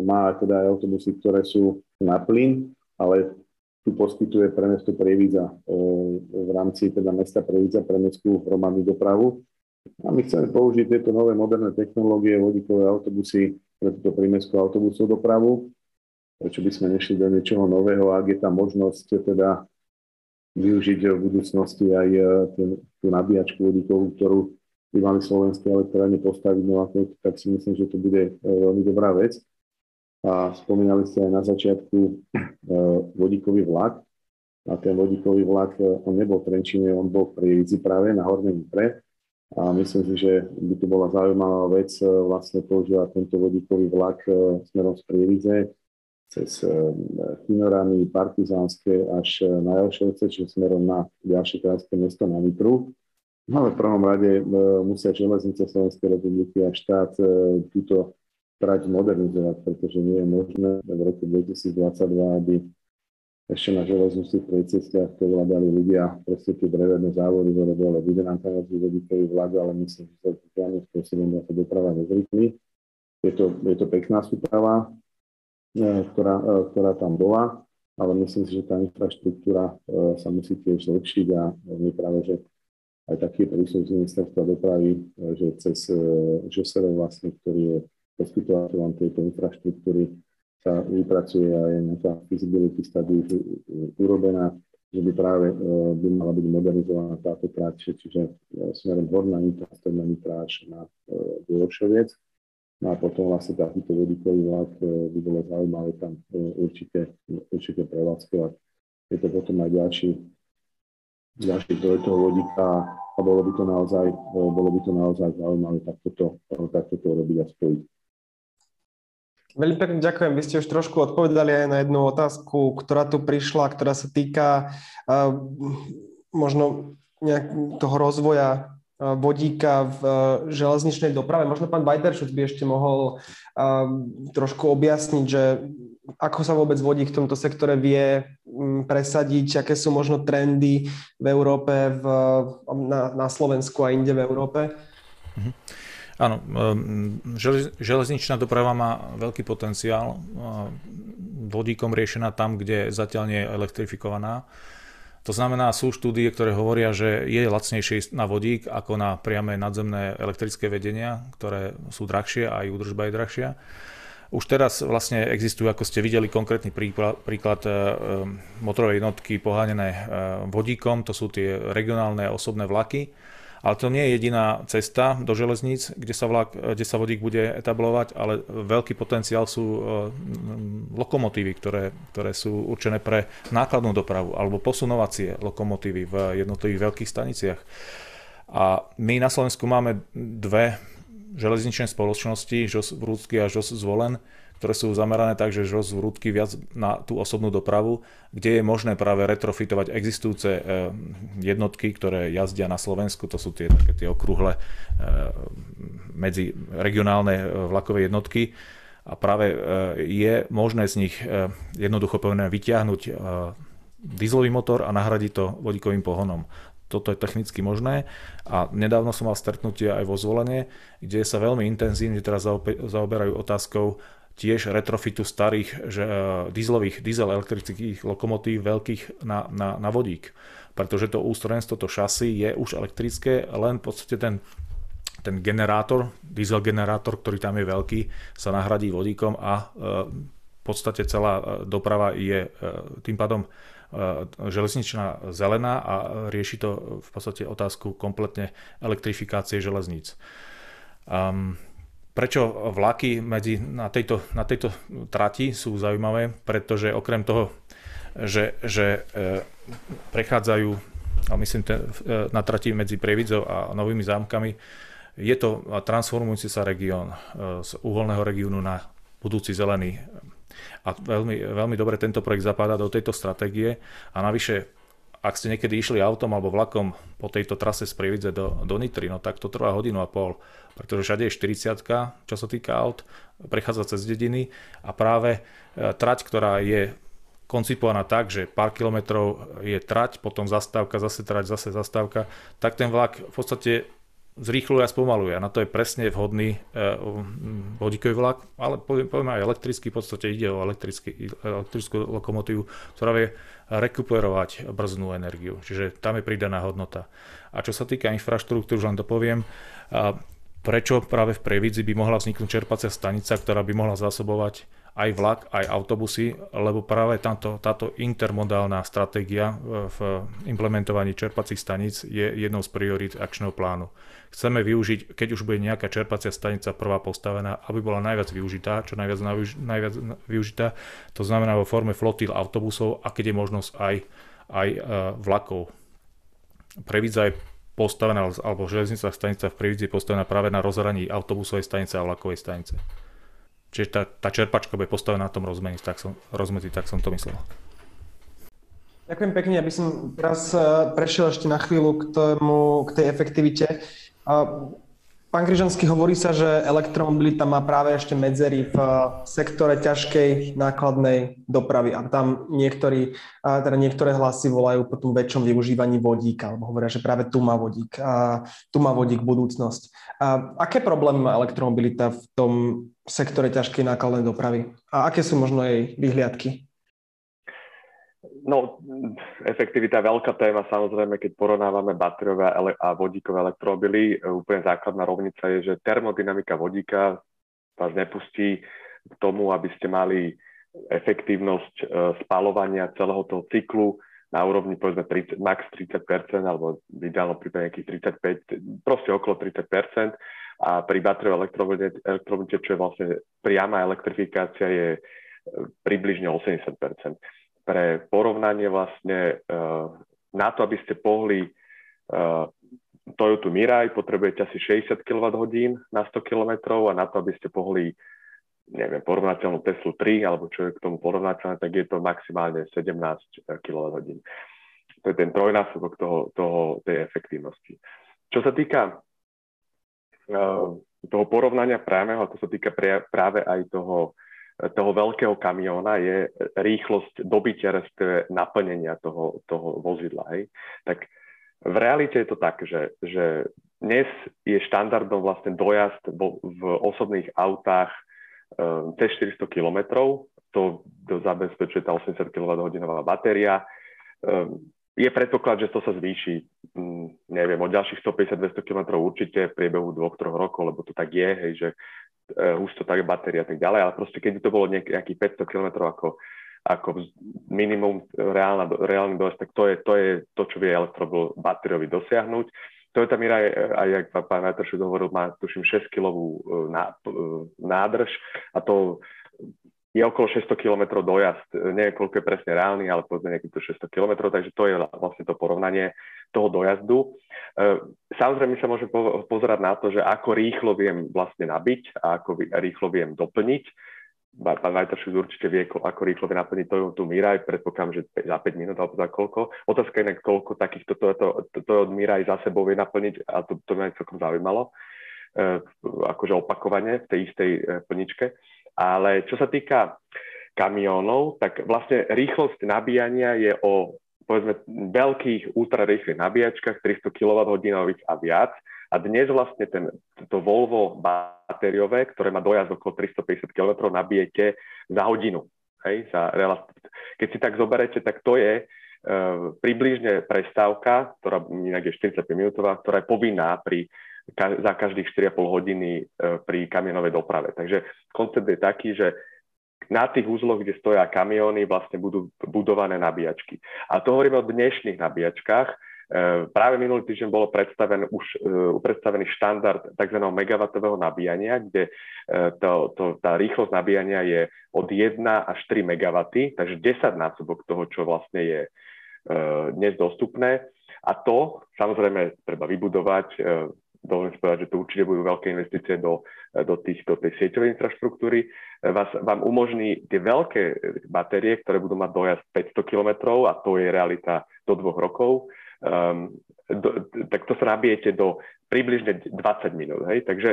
[SPEAKER 2] má teda aj autobusy, ktoré sú na plyn, ale tu poskytuje pre mesto Prievidza e, v rámci teda mesta Prievidza pre mestskú hromadnú dopravu. A my chceme použiť tieto nové moderné technológie, vodíkové autobusy pre túto prímestskú autobusovú dopravu. Prečo by sme nešli do niečoho nového, ak je tam možnosť teda využiť v budúcnosti aj e, tú nabíjačku vodíkovú, ktorú by mali slovenské elektrárne postaviť, no tak si myslím, že to bude e, veľmi dobrá vec. A spomínali ste aj na začiatku e, vodíkový vlak. A ten vodíkový vlak, e, on nebol v Trenčine, on bol v Prievidzi práve na Hornej Nipre. A myslím si, že by to bola zaujímavá vec e, vlastne používať tento vodíkový vlak smerom z Prievidze cez Chinorany, Partizánske až na Jelšovce, čiže smerom na ďalšie krajské mesto na Nitru. No ale v prvom rade musia železnice Slovenskej republiky a štát túto trať modernizovať, pretože nie je možné v roku 2022, aby ešte na železničných cestiach to vládali ľudia, proste tie drevené závody dole dole. Bude nám vodíkový vlak, ale myslím, že sa priamým spôsobom dá sa doprava nezrýchli. Je to, je to pekná súprava, e, ktorá, e, ktorá tam bola, ale myslím si, že tá infraštruktúra e, sa musí tiež zlepšiť a my práve, že aj taký prísluh z ministerstva dopravy, že cez ŽSR vlastne, ktorý je poskytovateľom tejto infraštruktúry sa vypracuje aj nejaká feasibility study urobená, že by práve e, by mala byť modernizovaná táto trať, čiže e, smerom Horná Nitra, Stredná Nitra až na Dôršoviec. No a potom vlastne takýto vodíkový vlak e, by bolo zaujímavé tam určite, určite prevádzkovať. Je to potom aj ďalší, ďalší zdroj toho vodíka a bolo by to naozaj, bolo by to naozaj zaujímavé takto to, takto to robiť a spojiť.
[SPEAKER 1] Veľmi pekne ďakujem. Vy ste už trošku odpovedali aj na jednu otázku, ktorá tu prišla, ktorá sa týka uh, možno nejak toho rozvoja uh, vodíka v uh, železničnej doprave. Možno pán Bajderšuc by ešte mohol trošku objasniť, že ako sa vôbec vodík v tomto sektore vie um, presadiť, aké sú možno trendy v Európe, v, na, na Slovensku a inde v Európe. Mm-hmm.
[SPEAKER 3] Áno, železničná doprava má veľký potenciál, vodíkom riešená tam, kde zatiaľ nie je elektrifikovaná. To znamená, sú štúdie, ktoré hovoria, že je lacnejšie na vodík ako na priame nadzemné elektrické vedenia, ktoré sú drahšie a aj údržba je drahšia. Už teraz vlastne existujú, ako ste videli, konkrétny príklad, príklad ehm, motorovej jednotky pohánené ehm, vodíkom, to sú tie regionálne osobné vlaky, ale to nie je jediná cesta do železníc, kde sa, vlak, kde sa vodík bude etablovať, ale veľký potenciál sú e, lokomotívy, ktoré, ktoré sú určené pre nákladnú dopravu alebo posunovacie lokomotívy v jednotlivých veľkých staniciach. A my na Slovensku máme dve železničné spoločnosti, ŽOS Vrúcky a ŽOS Zvolen, ktoré sú zamerané tak, že Vrúcky viac na tú osobnú dopravu, kde je možné práve retrofitovať existujúce e, jednotky, ktoré jazdia na Slovensku, to sú tie, také tie okrúhle e, medzi regionálne vlakové jednotky. A práve je možné z nich jednoducho povedané vyťahnuť dieselový motor a nahradiť to vodíkovým pohonom. Toto je technicky možné. A nedávno som mal stretnutie aj vo zvolenie, kde sa veľmi intenzívne teraz zaoberajú otázkou tiež retrofitu starých že, uh, dieselových, diesel elektrických lokomotív veľkých na, na, na vodík. Pretože to ústrojenstvo, to šasy je už elektrické, len v podstate ten, ten generátor, diesel generátor, ktorý tam je veľký, sa nahradí vodíkom a uh, v podstate celá doprava je tým pádom E, železničná zelená a rieši to v podstate otázku kompletne elektrifikácie železníc. Um, prečo vlaky medzi, na, tejto, na tejto trati sú zaujímavé? Pretože okrem toho, že, že e, prechádzajú myslím, te, e, na trati medzi Prievidzou a Novými zámkami, je to transformujúci sa región z uholného regiónu na budúci zelený. A veľmi, veľmi dobre tento projekt zapadá do tejto stratégie. A navyše ak ste niekedy išli autom alebo vlakom po tejto trase z Prievidze do, do Nitry, no tak to trvá hodinu a pol, pretože všade je 40 čo sa týka aut, prechádza cez dediny a práve e, trať, ktorá je koncipovaná tak, že pár kilometrov je trať, potom zastávka, zase trať, zase zastávka, tak ten vlak v podstate zrýchluje a spomaluje. A na to je presne vhodný eh, vodíkový vlak, ale povieme aj elektrický, v podstate ide o elektrickú lokomotívu, ktorá vie rekuperovať brznú energiu. Čiže tam je pridaná hodnota. A čo sa týka infraštruktúry, už len to poviem, prečo práve v Previdzi by mohla vzniknúť čerpacia stanica, ktorá by mohla zásobovať aj vlak, aj autobusy, lebo práve táto, táto intermodálna stratégia v implementovaní čerpacích staníc je jednou z priorít akčného plánu. Chceme využiť, keď už bude nejaká čerpacia stanica prvá postavená, aby bola najviac využitá, čo najviac, najviac využitá, to znamená vo forme flotil autobusov a keď je možnosť aj, aj e, vlakov. Previdza je postavená, alebo železnicá stanica v Previdzi je postavená práve na rozhraní autobusovej stanice a vlakovej stanice. Čiže tá, tá čerpačka bude postavená na tom rozmedzi, tak som, rozmedzi, tak som to myslel.
[SPEAKER 1] Ďakujem pekne, aby som teraz eh, prešiel ešte na chvíľu k, tomu, k tej efektivite. Pán Kryžanský, hovorí sa, že elektromobilita má práve ešte medzery v eh, sektore ťažkej nákladnej dopravy a tam niektorí, teda niektoré hlasy volajú po tom väčšom využívaní vodíka, alebo hovoria, že práve tu má vodík, a tu má vodík budúcnosť. A aké problémy má elektromobilita v tom sektore ťažkej nákladnej dopravy a aké sú možno jej vyhliadky?
[SPEAKER 6] No, efektivita je veľká téma, samozrejme, keď porovnávame batériové a vodíkové elektromobily. Úplne základná rovnica je, že termodynamika vodíka vás nepustí k tomu, aby ste mali efektívnosť e, spalovania celého toho cyklu na úrovni povedzme 30, max 30%, alebo v ideálnom prípade nejakých 35%, proste okolo 30%. A pri batériovej elektromobilite, čo je vlastne priama elektrifikácia, je e, približne 80%. Pre porovnanie vlastne e, na to, aby ste pohli e, Toyota Mirai, potrebujete asi 60 kWh na 100 km a na to, aby ste pohli neviem, porovnateľnú Teslu 3, alebo čo je k tomu porovnateľné, tak je to maximálne 17 kWh. To je ten trojnásobok toho, toho, tej efektívnosti. Čo sa týka uh, toho porovnania priameho, a to sa týka práve aj toho toho veľkého kamióna je rýchlosť dobytia, respektíve naplnenia toho, toho vozidla. Hej. Tak v realite je to tak, že, že dnes je štandardom vlastne dojazd vo, v osobných autách um, cez 400 km, to, to zabezpečuje tá 80 kWh batéria. Um, je predpoklad, že to sa zvýši, um, neviem, od ďalších 150-200 km určite v priebehu dvoch, troch rokov, lebo to tak je, hej, že hustota batéria a tak ďalej, ale proste keď by to bolo nejakých 500 km ako, ako minimum reálna, reálny dojazd, tak to je, to je to, čo vie elektromobil batériový dosiahnuť. Toyota Mirai, aj jak pán Najtršuk hovoril, má tuším 6 kg e, e, nádrž a to je okolo 600 km dojazd. Neviem, koľko je presne reálny, ale povedzme nejakých 600 km, takže to je vlastne to porovnanie toho dojazdu. E, samozrejme sa môžem pozerať na to, že ako rýchlo viem vlastne nabiť a ako rýchlo viem doplniť. Pán Vajtašus určite vie, ako rýchlo vie naplniť to, tú Miraj, predpokladám, že za 5 minút alebo za koľko. Otázka je, koľko takýchto to, to, to, to od Miraj za sebou vie naplniť a to, to mňa celkom zaujímalo, e, akože opakovane v tej istej e, plničke. Ale čo sa týka kamionov, tak vlastne rýchlosť nabíjania je o povedzme veľkých ultrarýchlych nabíjačkách 300 kWh a viac. A dnes vlastne ten, to Volvo batériové, ktoré má dojazd okolo 350 km, nabijete za hodinu. Hej, za, keď si tak zoberete, tak to je uh, približne prestávka, ktorá inak je 45 minútová, ktorá je povinná pri za každých 4,5 hodiny e, pri kamionovej doprave. Takže koncept je taký, že na tých úzloch, kde stoja kamióny, vlastne budú budované nabíjačky. A to hovoríme o dnešných nabíjačkách. E, práve minulý týždeň bolo predstaven, už e, predstavený štandard tzv. megawattového nabíjania, kde to, to, tá rýchlosť nabíjania je od 1 až 3 megawaty, takže 10 násobok toho, čo vlastne je dnes dostupné. A to samozrejme treba vybudovať dovolím si povedať, že to určite budú veľké investície do, do, tých, do tej sieťovej infraštruktúry, vás, vám umožní tie veľké batérie, ktoré budú mať dojazd 500 km a to je realita do dvoch rokov, um, do, tak to sa nabijete do približne 20 minút. Hej? Takže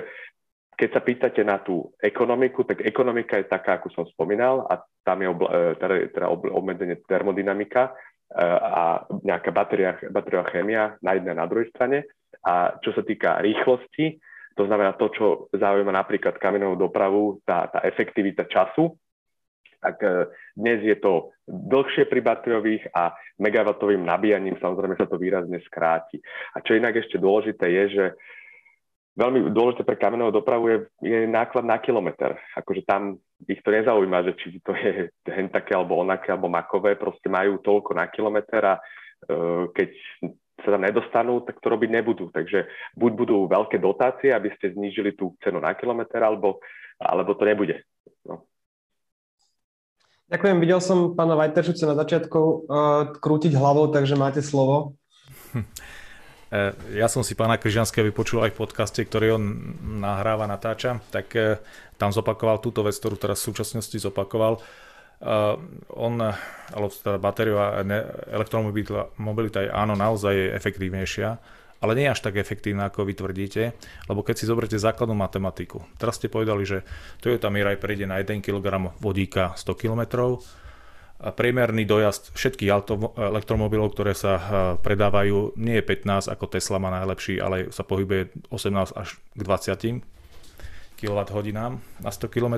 [SPEAKER 6] keď sa pýtate na tú ekonomiku, tak ekonomika je taká, ako som spomínal, a tam je obla, e, teda, teda obmedzenie termodynamika e, a nejaká batéria, batériová chémia na jednej a na druhej strane. A čo sa týka rýchlosti, to znamená to, čo zaujíma napríklad kamenovú dopravu, tá, tá efektivita času, tak e, dnes je to dlhšie pri batériových a megawattovým nabíjaním samozrejme sa to výrazne skráti. A čo inak ešte dôležité je, že veľmi dôležité pre kamenovú dopravu je, je náklad na kilometr. Akože tam ich to nezaujíma, že či to je hen také alebo onaké alebo makové, proste majú toľko na kilometr a uh, keď sa tam nedostanú, tak to robiť nebudú. Takže buď budú veľké dotácie, aby ste znížili tú cenu na kilometr, alebo, alebo to nebude. No.
[SPEAKER 1] Ďakujem. Videl som pána Vajteršuce na začiatku uh, krútiť hlavou, takže máte slovo. Hm. (laughs)
[SPEAKER 3] Ja som si pána Kryžanského vypočul aj v podcaste, ktorý on nahráva, natáča, tak eh, tam zopakoval túto vec, ktorú teraz v súčasnosti zopakoval Uh, on, alebo teda batériová elektromobilita je áno, naozaj je efektívnejšia, ale nie až tak efektívna, ako vy tvrdíte, lebo keď si zoberiete základnú matematiku, teraz ste povedali, že Toyota Mirai prejde na 1 kg vodíka 100 km, a priemerný dojazd všetkých elektromobilov, ktoré sa uh, predávajú, nie je 15 ako Tesla má najlepší, ale sa pohybuje 18 až k 20 kWh na 100 km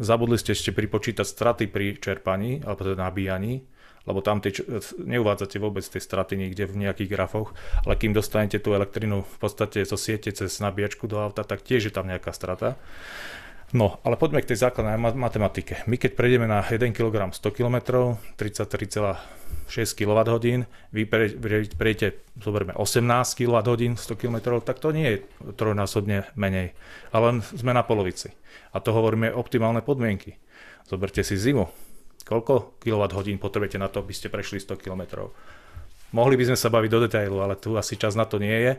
[SPEAKER 3] Zabudli ste ešte pripočítať straty pri čerpaní, alebo teda nabíjaní, lebo tam tie, neuvádzate vôbec tie straty nikde v nejakých grafoch, ale kým dostanete tú elektrinu v podstate zo siete cez nabíjačku do auta, tak tiež je tam nejaká strata. No, ale poďme k tej základnej matematike. My keď prejdeme na 1 kg 100 km, 33,6 kWh, vy prejdete, zoberme 18 kWh 100 km, tak to nie je trojnásobne menej, ale sme na polovici. A to hovoríme optimálne podmienky. Zoberte si zimu. Koľko kWh potrebujete na to, aby ste prešli 100 km? Mohli by sme sa baviť do detailu, ale tu asi čas na to nie je.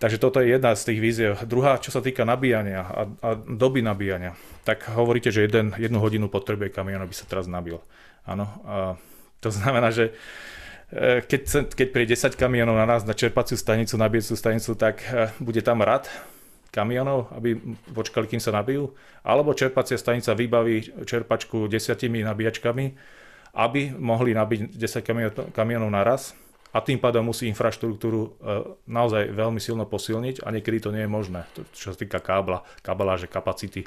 [SPEAKER 3] Takže toto je jedna z tých víziev. Druhá, čo sa týka nabíjania a, a doby nabíjania, tak hovoríte, že jeden, jednu hodinu potrebuje kamión, aby sa teraz nabil. Áno, to znamená, že e, keď, keď príde 10 kamionov na nás na čerpaciu stanicu, nabíjacú stanicu, tak e, bude tam rad kamionov, aby počkali, kým sa nabijú, alebo čerpacia stanica vybaví čerpačku desiatimi nabíjačkami, aby mohli nabiť 10 kamionov naraz a tým pádom musí infraštruktúru e, naozaj veľmi silno posilniť a niekedy to nie je možné, čo sa týka kábla, kabeláže, kapacity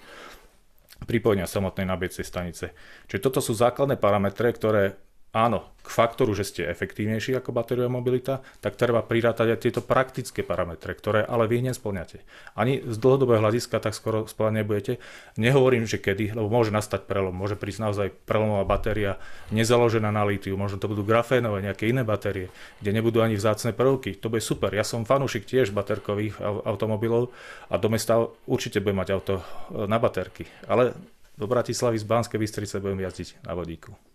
[SPEAKER 3] pripojenia samotnej nabiecej stanice. Čiže toto sú základné parametre, ktoré áno, k faktoru, že ste efektívnejší ako batériová mobilita, tak treba prirátať aj tieto praktické parametre, ktoré ale vy nesplňate. Ani z dlhodobého hľadiska tak skoro splňať nebudete. Nehovorím, že kedy, lebo môže nastať prelom, môže prísť naozaj prelomová batéria nezaložená na lítiu, možno to budú grafénové, nejaké iné batérie, kde nebudú ani vzácne prvky. To bude super. Ja som fanúšik tiež baterkových automobilov a do mesta určite budem mať auto e, na baterky. Ale do Bratislavy z Banskej Bystrice budem jazdiť na vodíku.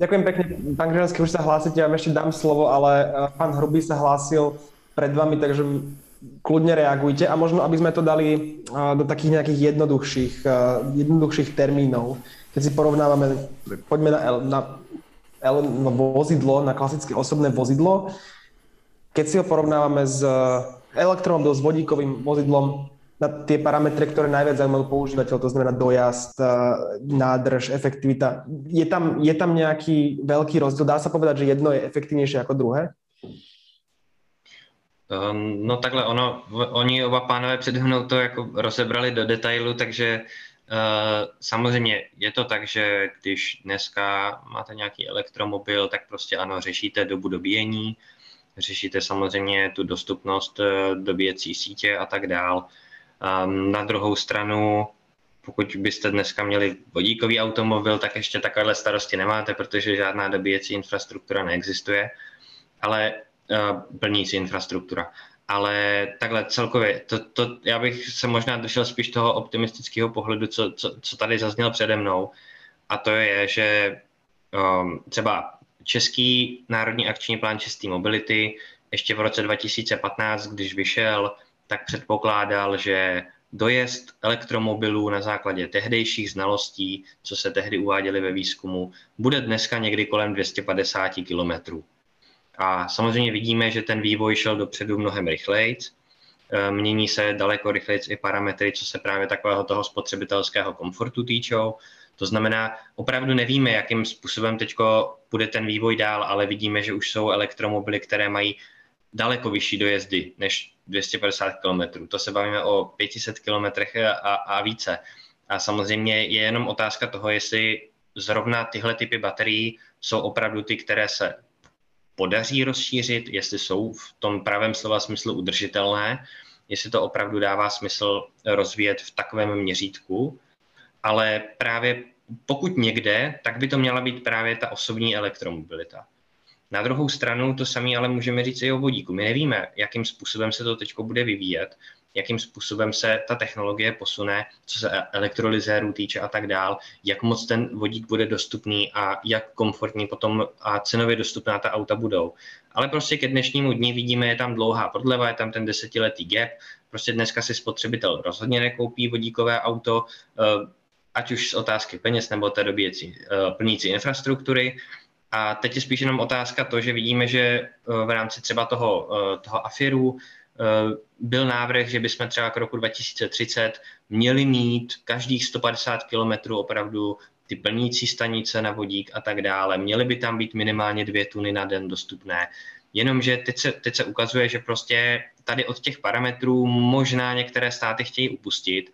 [SPEAKER 1] Ďakujem pekne. Pán Križanský, už sa hlásite, ja vám ešte dám slovo, ale eh, pán Hrubý sa hlásil pred vami, takže kľudne reagujte a možno, aby sme to dali eh, do takých nejakých jednoduchších, eh, jednoduchších termínov. Keď si porovnávame, poďme na, na, na vozidlo, na klasické osobné vozidlo, keď si ho porovnávame s elektromobil s vodíkovým vozidlom, na tie parametre, ktoré najviac zaujímajú používateľ, to znamená dojazd, nádrž, efektivita. Je tam, je tam nejaký veľký rozdiel? Dá sa povedať, že jedno je efektívnejšie ako druhé?
[SPEAKER 5] Um, no takhle, ono, oni oba pánové před mnou to jako rozebrali do detailu, takže uh, samozřejmě je to tak, že když dneska máte nějaký elektromobil, tak prostě ano, řešíte dobu dobíjení, řešíte samozřejmě tu dostupnost uh, dobíjecí sítě a tak dál. Na druhou stranu, pokud byste dneska měli vodíkový automobil, tak ještě takovéhle starosti nemáte, protože žádná dobíjecí infrastruktura neexistuje, ale uh, plnící infrastruktura. Ale takhle celkově, to, to, já bych se možná držel spíš toho optimistického pohledu, co, co, co tady zazněl přede mnou. A to je, že um, třeba Český národní akční plán čistý mobility ještě v roce 2015, když vyšel, tak předpokládal, že dojezd elektromobilů na základě tehdejších znalostí, co se tehdy uváděly ve výzkumu, bude dneska někdy kolem 250 km. A samozřejmě vidíme, že ten vývoj šel dopředu mnohem rychleji. E, mění se daleko rychleji i parametry, co se právě takového toho spotřebitelského komfortu týčou. To znamená, opravdu nevíme, jakým způsobem teď bude ten vývoj dál, ale vidíme, že už jsou elektromobily, které mají daleko vyšší dojezdy než 250 km. To se bavíme o 500 km a, a více. A samozřejmě je jenom otázka toho, jestli zrovna tyhle typy baterií jsou opravdu ty, které se podaří rozšířit, jestli jsou v tom pravém slova smyslu udržitelné, jestli to opravdu dává smysl rozvíjet v takovém měřítku, ale právě pokud někde, tak by to měla být právě ta osobní elektromobilita. Na druhou stranu to samé ale můžeme říct i o vodíku. My nevíme, jakým způsobem se to teď bude vyvíjet, jakým způsobem se ta technologie posune, co se elektrolyzérů týče a tak dál, jak moc ten vodík bude dostupný a jak komfortní potom a cenově dostupná ta auta budou. Ale prostě ke dnešnímu dní vidíme, je tam dlouhá prodleva, je tam ten desetiletý gap, prostě dneska si spotřebitel rozhodně nekoupí vodíkové auto, eh, ať už z otázky peněz nebo té dobíjecí eh, plnící infrastruktury, a teď je spíš jenom otázka to, že vidíme, že eh, v rámci třeba toho, eh, toho afiru eh, byl návrh, že bychom třeba k roku 2030 měli mít každých 150 km opravdu ty plnící stanice na vodík a tak dále. Měly by tam být minimálně dvě tuny na den dostupné. Jenomže teď se, teď se ukazuje, že prostě tady od těch parametrů možná některé státy chtějí upustit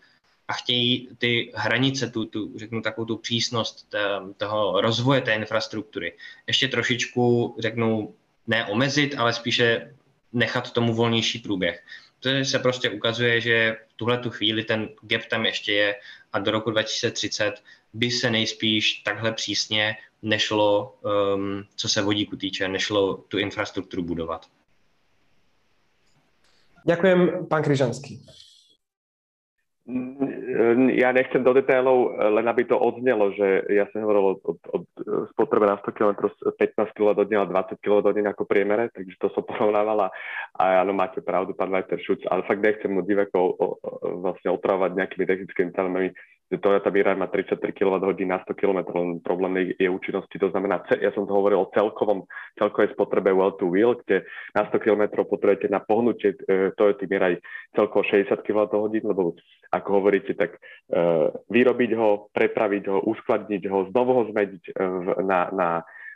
[SPEAKER 5] a chtějí ty hranice, tu, tu řeknu takovou tu přísnost toho rozvoje té infrastruktury ještě trošičku, řeknu, neomezit, ale spíše nechat tomu volnější průběh. To se prostě ukazuje, že v tuhle tu chvíli ten gap tam ještě je a do roku 2030 by se nejspíš takhle přísně nešlo, um, co se vodíku týče, nešlo tu infrastrukturu budovat.
[SPEAKER 1] Ďakujem, pán Kryžanský.
[SPEAKER 6] Ja nechcem do detailov, len aby to odznelo, že ja som hovoril od, od, od spotrebe na 100 km 15 kg do dňa a 20 kg do dňa ako priemere, takže to som (laughs) porovnávala a áno, máte pravdu, pán Vajter Šuc, ale fakt nechcem mu divákov vlastne otravovať nejakými technickými termami, Toyota Mirai má 33 kWh na 100 km, len problém je, je účinnosti. To znamená, ja som to hovoril o celkovom, celkovej spotrebe well to wheel, kde na 100 km potrebujete na pohnutie e, Toyota Mirai celkovo 60 kWh, lebo ako hovoríte, tak e, vyrobiť ho, prepraviť ho, uskladniť ho, znovu ho zmeniť e, na, na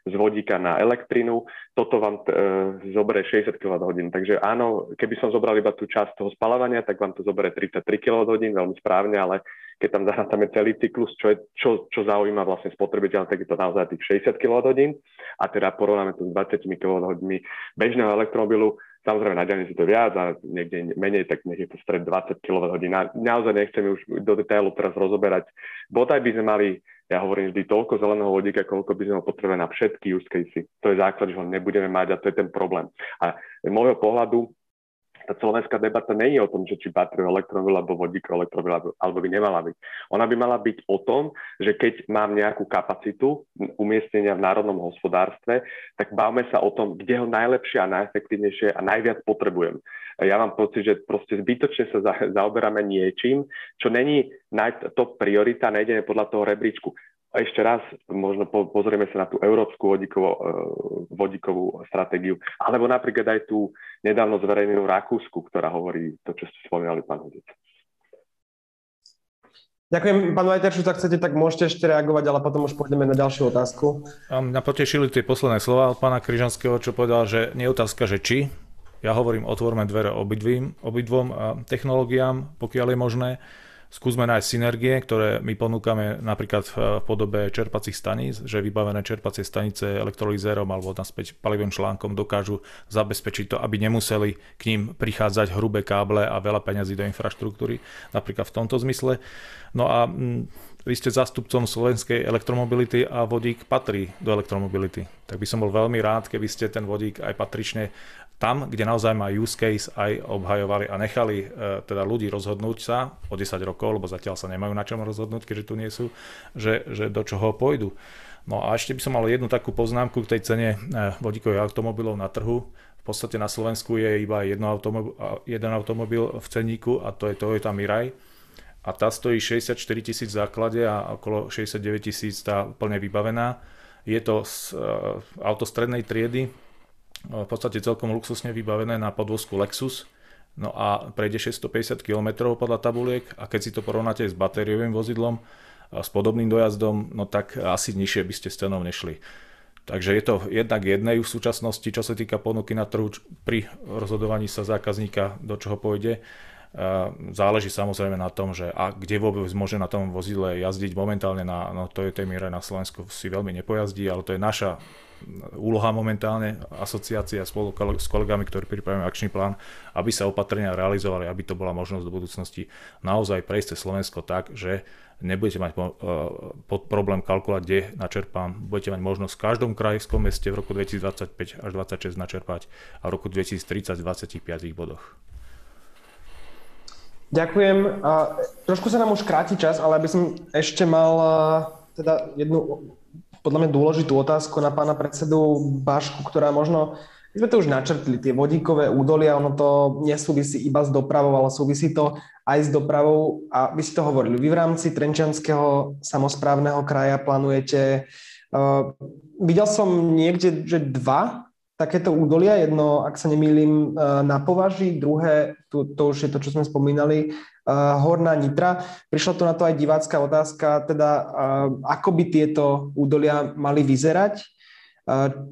[SPEAKER 6] z vodíka na elektrinu, toto vám e, zoberie 60 kWh. Takže áno, keby som zobral iba tú časť toho spalovania, tak vám to zoberie 33 kWh, veľmi správne, ale keď tam zahrátame celý cyklus, čo, je, čo, čo zaujíma vlastne spotrebiteľa, tak je to naozaj tých 60 kWh a teda porovnáme to s 20 kWh bežného elektromobilu, Samozrejme, na diálnici to viac a niekde menej, tak nech je to stred 20 kWh. Naozaj nechcem už do detailu teraz rozoberať. Bodaj by sme mali ja hovorím vždy toľko zeleného vodíka, koľko by sme ho potrebovali na všetky use casey. To je základ, že ho nebudeme mať a to je ten problém. A z môjho pohľadu tá slovenská debata nie je o tom, že či bateriový elektromobil alebo vodíkový elektromobil alebo by nemala byť. Ona by mala byť o tom, že keď mám nejakú kapacitu umiestnenia v národnom hospodárstve, tak bavme sa o tom, kde ho najlepšie a najefektívnejšie a najviac potrebujem. Ja mám pocit, že proste zbytočne sa za, zaoberáme niečím, čo není top priorita, nejdeme podľa toho rebríčku. A ešte raz, možno po, pozrieme sa na tú európsku vodíkovú, e, vodíkovú stratégiu, alebo napríklad aj tú nedávno zverejnenú Rakúsku, ktorá hovorí to, čo ste spomínali, pán Hudec.
[SPEAKER 1] Ďakujem, pán Vajteršu, tak chcete, tak môžete ešte reagovať, ale potom už pôjdeme na ďalšiu otázku.
[SPEAKER 3] Mňa potešili tie posledné slova od pána Kryžanského, čo povedal, že nie je otázka, že či. Ja hovorím, otvorme dvere obidvím, obidvom technológiám, pokiaľ je možné skúsme nájsť synergie, ktoré my ponúkame napríklad v podobe čerpacích staníc, že vybavené čerpacie stanice elektrolizérom alebo naspäť palivým článkom dokážu zabezpečiť to, aby nemuseli k ním prichádzať hrubé káble a veľa peňazí do infraštruktúry, napríklad v tomto zmysle. No a mm, vy ste zástupcom slovenskej elektromobility a vodík patrí do elektromobility. Tak by som bol veľmi rád, keby ste ten vodík aj patrične tam, kde naozaj má use case aj obhajovali a nechali e, teda ľudí rozhodnúť sa o 10 rokov, lebo zatiaľ sa nemajú na čom rozhodnúť, keďže tu nie sú, že, že do čoho pôjdu. No a ešte by som mal jednu takú poznámku k tej cene e, vodíkových automobilov na trhu. V podstate na Slovensku je iba jedno automobil, jeden automobil v ceníku a to je Toyota Mirai. A tá stojí 64 tisíc v základe a okolo 69 tisíc tá plne vybavená. Je to z, uh, auto strednej triedy, v podstate celkom luxusne vybavené na podvozku Lexus. No a prejde 650 km podľa tabuliek a keď si to porovnáte s batériovým vozidlom, s podobným dojazdom, no tak asi nižšie by ste s cenou nešli. Takže je to jednak jednej v súčasnosti, čo sa týka ponuky na trhu pri rozhodovaní sa zákazníka, do čoho pôjde. Záleží samozrejme na tom, že a kde vôbec môže na tom vozidle jazdiť momentálne na no, Toyota Mirai na Slovensku si veľmi nepojazdí, ale to je naša úloha momentálne asociácia spolu s kolegami, ktorí pripravujeme akčný plán, aby sa opatrenia realizovali, aby to bola možnosť do budúcnosti naozaj prejsť Slovensko tak, že nebudete mať pod problém kalkulovať, kde načerpám. Budete mať možnosť v každom krajskom meste v roku 2025 až 2026 načerpať a v roku 2030 v 25 bodoch.
[SPEAKER 1] Ďakujem. trošku sa nám už kráti čas, ale aby som ešte mal teda jednu podľa mňa dôležitú otázku na pána predsedu Bašku, ktorá možno, my sme to už načrtli, tie vodíkové údolia, ono to nesúvisí iba s dopravou, ale súvisí to aj s dopravou a vy si to hovorili, vy v rámci Trenčianského samozprávneho kraja plánujete, uh, videl som niekde, že dva takéto údolia, jedno, ak sa nemýlim, uh, na považi, druhé, to, to už je to, čo sme spomínali, uh, Horná Nitra. Prišla tu na to aj divácká otázka, teda uh, ako by tieto údolia mali vyzerať. Uh,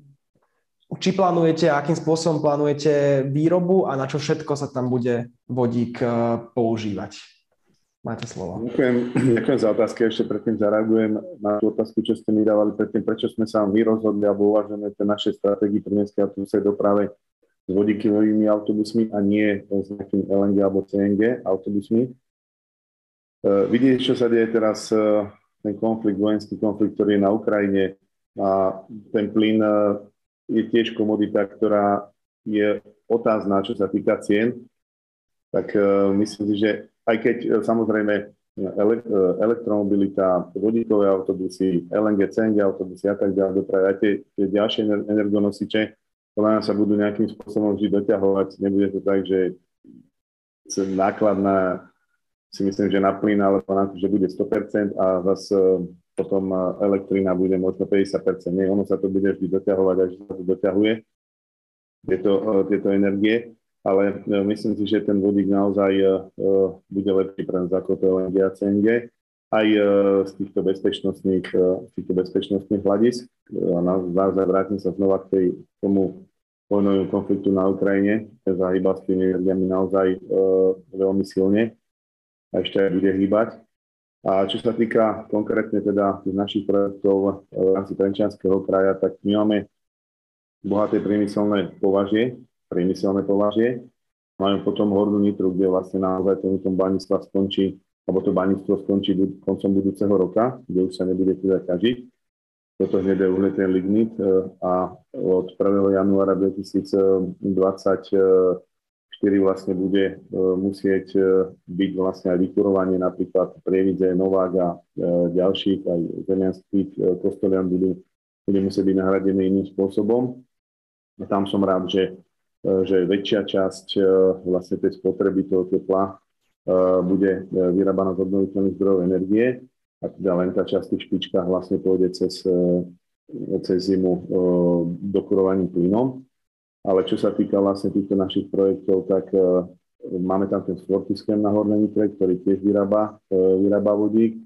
[SPEAKER 1] či plánujete, akým spôsobom plánujete výrobu a na čo všetko sa tam bude vodík používať? Máte slovo.
[SPEAKER 2] Ďakujem, (clears throat) ďakujem za otázky. Ešte predtým zareagujem na tú otázku, čo ste mi dávali predtým, prečo sme sa my rozhodli alebo uvažujeme tie naše stratégii pre mestskej autobusovej doprave s vodíkovými autobusmi a nie s nejakým LNG alebo CNG autobusmi. Uh, vidíte, čo sa deje teraz, uh, ten konflikt, vojenský konflikt, ktorý je na Ukrajine a ten plyn uh, je tiež komodita, ktorá je otázna, čo sa týka cien, tak myslím si, že aj keď samozrejme elektromobilita, vodíkové autobusy, LNG, CNG autobusy a tak ďalej, doprave, aj tie, tie ďalšie energonosiče, podľa mňa sa budú nejakým spôsobom vždy doťahovať. Nebude to tak, že náklad na, si myslím, že na plyn alebo na to, že bude 100% a zase potom elektrina bude možno 50%. Nie, ono sa to bude vždy doťahovať, až sa to doťahuje, tieto, tieto energie. Ale e, myslím si, že ten vodík naozaj e, bude lepší pre nás ako to LNG a CNG aj e, z týchto bezpečnostných, týchto bezpečnostných hľadisk. A naozaj vrátim sa znova k tej, tomu vojnovému konfliktu na Ukrajine, zahýba s tými energiami naozaj e, veľmi silne a ešte aj bude hýbať. A čo sa týka konkrétne teda tých našich projektov v rámci Trenčianského kraja, tak my máme bohaté priemyselné považie, priemyselné považie. Máme potom Hornú Nitru, kde vlastne naozaj ten tom baníctva skončí, alebo to baníctvo skončí koncom budúceho roka, kde už sa nebude teda ťažiť toto hnedé uhlie, ten lignit e, a od 1. januára 2024 kedy vlastne bude musieť byť vlastne aj vykurovanie napríklad Prievidze, Novák a ďalších, aj zemianských kostolian budú, bude musieť byť nahradené iným spôsobom. A tam som rád, že, že väčšia časť vlastne tej spotreby toho tepla bude vyrábaná z obnoviteľných zdrojov energie a teda len tá časť v špičkách vlastne pôjde cez, e, cez zimu e, dokurovaním plynom. Ale čo sa týka vlastne týchto našich projektov, tak e, máme tam ten Fortiskem na Hornej Nitre, ktorý tiež vyrába, vyrába vodík.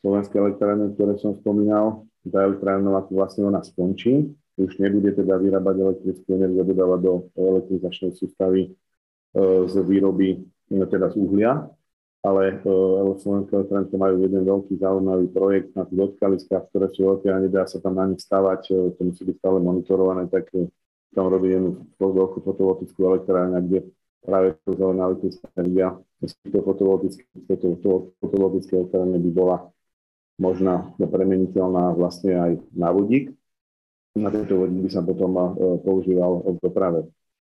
[SPEAKER 2] Slovenské elektrárne, ktoré som spomínal, tá elektrárna vlastne ona skončí. Už nebude teda vyrábať elektrickú energiu, dodávať do elektrizačnej sústavy z výroby, teda z uhlia, ale Slovenské elektrárne majú jeden veľký zaujímavý projekt na tých odkaliskách, ktoré sú veľké a nedá sa tam na nich stavať, uh, to musí byť stále monitorované, tak tam robí jednu veľkú fotovoltickú elektrárne, kde práve to zelená elektrická energia z týchto fotovoltické elektrárne by bola možná premeniteľná vlastne aj na vodík. Na tento vodík by sa potom používal v doprave.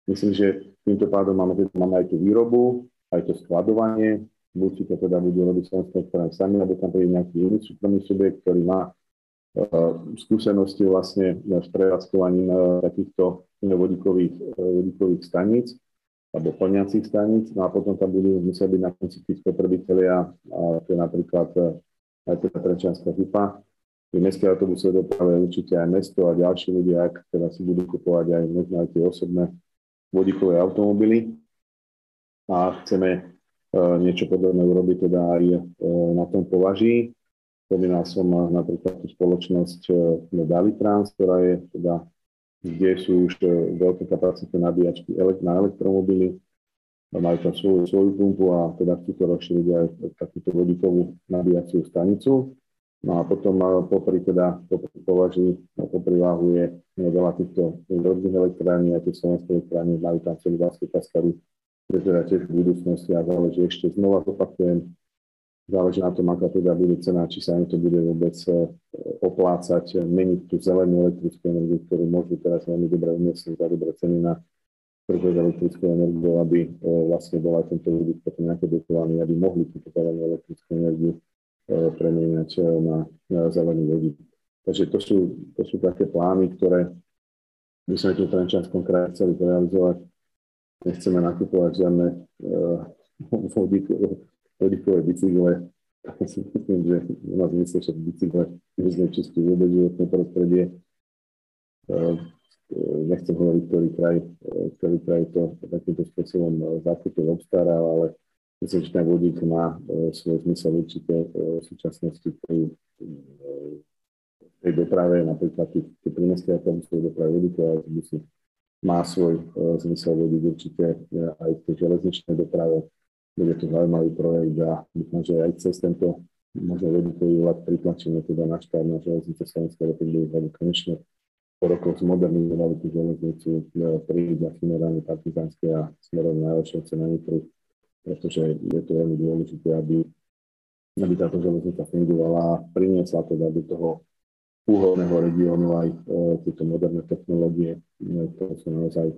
[SPEAKER 2] Myslím, že týmto pádom máme, máme aj tú výrobu, aj to skladovanie, buď si to teda budú robiť slovenské strany sami, alebo tam príde nejaký iný súkromný subjekt, ktorý má uh, skúsenosti vlastne s prevádzkovaním uh, takýchto vodíkových, uh, vodíkových staníc alebo plniacich staníc, no a potom tam budú musieť byť na konci tí spotrebitelia, to je napríklad aj teda Trenčianská hypa, pri mestskej autobusovej doprave určite aj mesto a ďalší ľudia, ak teda si budú kupovať aj možno aj tie osobné vodíkové automobily. A chceme E, niečo podobné urobiť teda aj e, na tom považí. Spomínal som napríklad tú spoločnosť e, Davitrans, ktorá je teda, kde sú už veľké kapacity nabíjačky na elektromobily, majú tam svoju, svoju pumpu a teda chcú to rozšíriť aj takúto vodíkovú nabíjaciu stanicu. No a potom popri teda popri považí, popri váhu je veľa týchto drobných elektrární, aj tie slovenské elektrárne, majú tam vlastnú kaskadu je teda tiež v budúcnosti a záleží ešte znova zopakujem, záleží na tom, aká teda bude cena, či sa im to bude vôbec e, oplácať, meniť tú zelenú elektrickú energiu, ktorú môžu teraz veľmi dobre umiestniť za dobré ceny na trhu s elektrickou energiou, aby vlastne bol aj tento ľudí potom nejaké dotovaný, aby mohli zelenú elektrickú energiu e, premeniať na, na zelený vodík. Takže to sú, to sú také plány, ktoré by sme tu v Trenčanskom kraji chceli realizovať nechceme nakupovať žiadne uh, vodíkové bicykle. Myslím, že nás myslí, že bicykle znečistí vôbec životné prostredie. Uh, nechcem hovoriť, ktorý kraj, ktorý kraj to takýmto spôsobom zakúpil, obstaral, ale myslím, že ten vodík má svoj zmysel určite v súčasnosti pri tej doprave, napríklad tie prímestské autobusové doprave vodíkové autobusy má svoj uh, zmysel vodiť určite aj v tej železničnej doprave. Bude to zaujímavý projekt a dúfam, že aj cez tento možno vodíkový vlak pritlačíme teda na štát na železnice Slovenskej republiky, aby konečne po rokoch zmodernizovali tú železnicu uh, pri Finerálne partizánske a smerom na Elšovce na Nitru, pretože je to veľmi dôležité, aby, aby táto železnica fungovala a priniesla teda do toho úhodného regiónu aj e, tieto moderné technológie, e, ktoré sú naozaj e,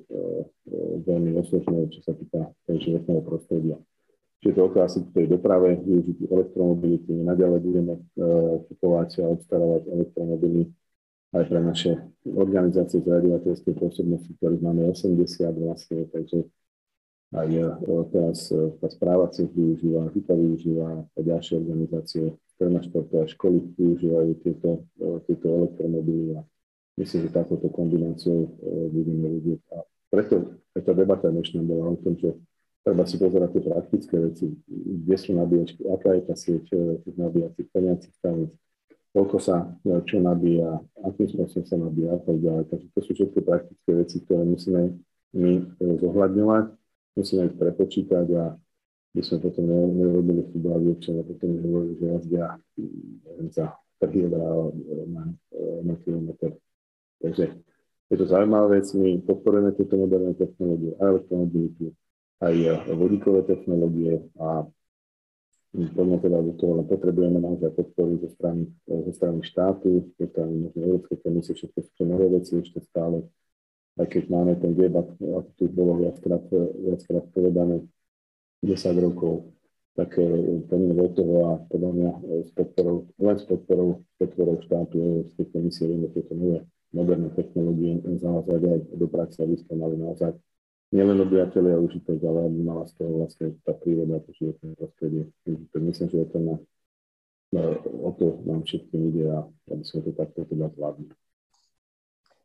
[SPEAKER 2] veľmi osložné, čo sa týka životného prostredia. Čiže to asi tej doprave, využiť elektromobility, naďalej budeme kupovať a obstarávať elektromobily aj pre naše organizácie zriadovateľskej pôsobnosti, ktorých máme 80 vlastne, takže aj teraz tá správa cech využíva, HIPA využíva a ďalšie organizácie športové školy využívajú tieto, e, tieto elektromobily a myslím, že takouto kombináciou e, budeme vidieť. A preto tá debata dnešná bola o tom, že treba si pozerať tie praktické veci, kde sú nabíjačky, aká je tá sieť e, tých nabíjacích plniacich staníc, koľko sa čo nabíja, akým spôsobom sa nabíja a tak ďalej. Takže to sú všetky praktické veci, ktoré musíme my zohľadňovať, musíme ich prepočítať a by sme potom nerobili futbalový občan a potom nehovorili, že jazdia za 3 eurá na, na kilometr. Takže je to zaujímavá vec, my podporujeme tieto moderné technológie, aj elektromobilitu, aj vodíkové technológie a poďme teda do toho, len potrebujeme naozaj podporu zo strany, zo strany štátu, zo možno Európskej komisie, všetko sú to nové veci ešte stále. Aj keď máme ten debat, ako tu bolo viackrát, viackrát povedané, 10 rokov, tak plníme do toho a podľa mňa s podporou, len s podporou, podporou štátu Európskej komisie vieme tieto nové moderné technológie zavázať aj do praxe, aby sme mali naozaj nielen obyvateľi a užitok, ale aby mala z toho vlastne tá príroda, to životné prostredie. Myslím, že je to na, na, o to nám všetkým ide a aby sme to takto teda zvládli.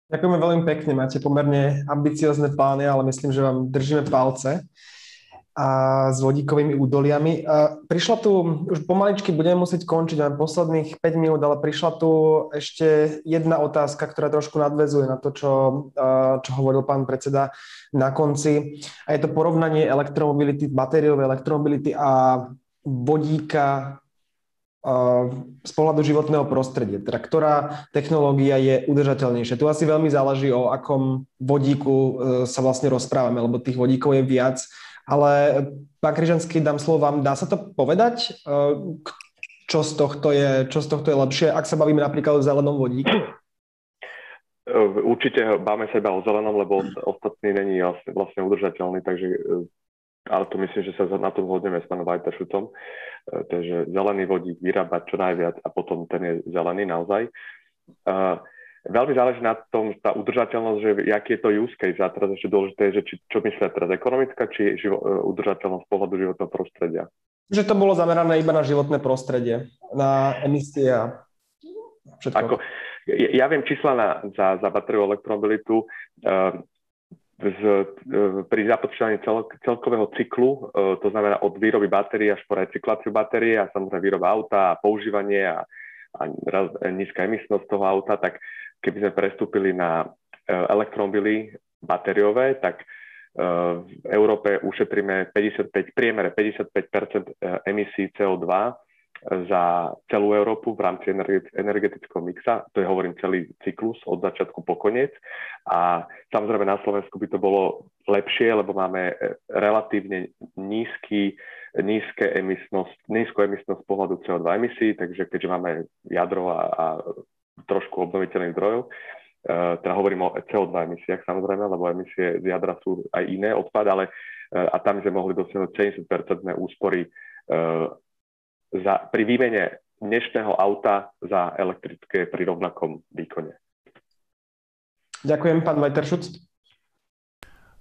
[SPEAKER 1] Ďakujeme veľmi pekne, máte pomerne ambiciozne plány, ale myslím, že vám držíme palce a s vodíkovými údoliami. Prišla tu, už pomaličky budeme musieť končiť, máme posledných 5 minút, ale prišla tu ešte jedna otázka, ktorá trošku nadvezuje na to, čo, čo hovoril pán predseda na konci. A je to porovnanie elektromobility, batériové elektromobility a vodíka z pohľadu životného prostredia, teda ktorá technológia je udržateľnejšia. Tu asi veľmi záleží o akom vodíku e, sa vlastne rozprávame, lebo tých vodíkov je viac ale pán Kryžanský, dám slovo vám. Dá sa to povedať? Eh, čo z tohto je, čo z tohto je lepšie, ak sa bavíme napríklad o zelenom vodíku?
[SPEAKER 6] Eh, určite báme sa iba o zelenom, lebo ostatný není vlastne, vlastne udržateľný, takže ale to myslím, že sa na tom zhodneme s pánom Vajtašutom. Takže zelený vodík vyrábať čo najviac a potom ten je zelený naozaj. Veľmi záleží na tom, tá udržateľnosť, že aký je to use case. A teraz ešte dôležité je, že či, čo myslia teraz ekonomická, či živo, e, udržateľnosť z pohľadu životného prostredia.
[SPEAKER 1] Že to bolo zamerané iba na životné prostredie, na emisie a všetko. Ako,
[SPEAKER 6] ja, ja viem čísla na, za, za batériovú elektromobilitu. Uh, z, uh, pri započítaní cel, celkového cyklu, uh, to znamená od výroby batérií až po recykláciu batérie a samozrejme výroba auta a používanie a, a raz, nízka emisnosť toho auta, tak keby sme prestúpili na e, elektromobily batériové, tak e, v Európe ušetríme 55, priemere 55 e, emisí CO2 za celú Európu v rámci energetického mixa. To je, hovorím, celý cyklus od začiatku po koniec. A samozrejme na Slovensku by to bolo lepšie, lebo máme relatívne nízky, nízke emisnosť, nízku emisnosť pohľadu CO2 emisí, takže keďže máme jadro a, a trošku obnoviteľných zdrojov. Uh, teda hovorím o CO2 emisiách samozrejme, lebo emisie z jadra sú aj iné odpad, ale uh, a tam sme mohli dosiahnuť 70% úspory za, pri výmene dnešného auta za elektrické pri rovnakom výkone.
[SPEAKER 1] Ďakujem, pán Vajteršuc.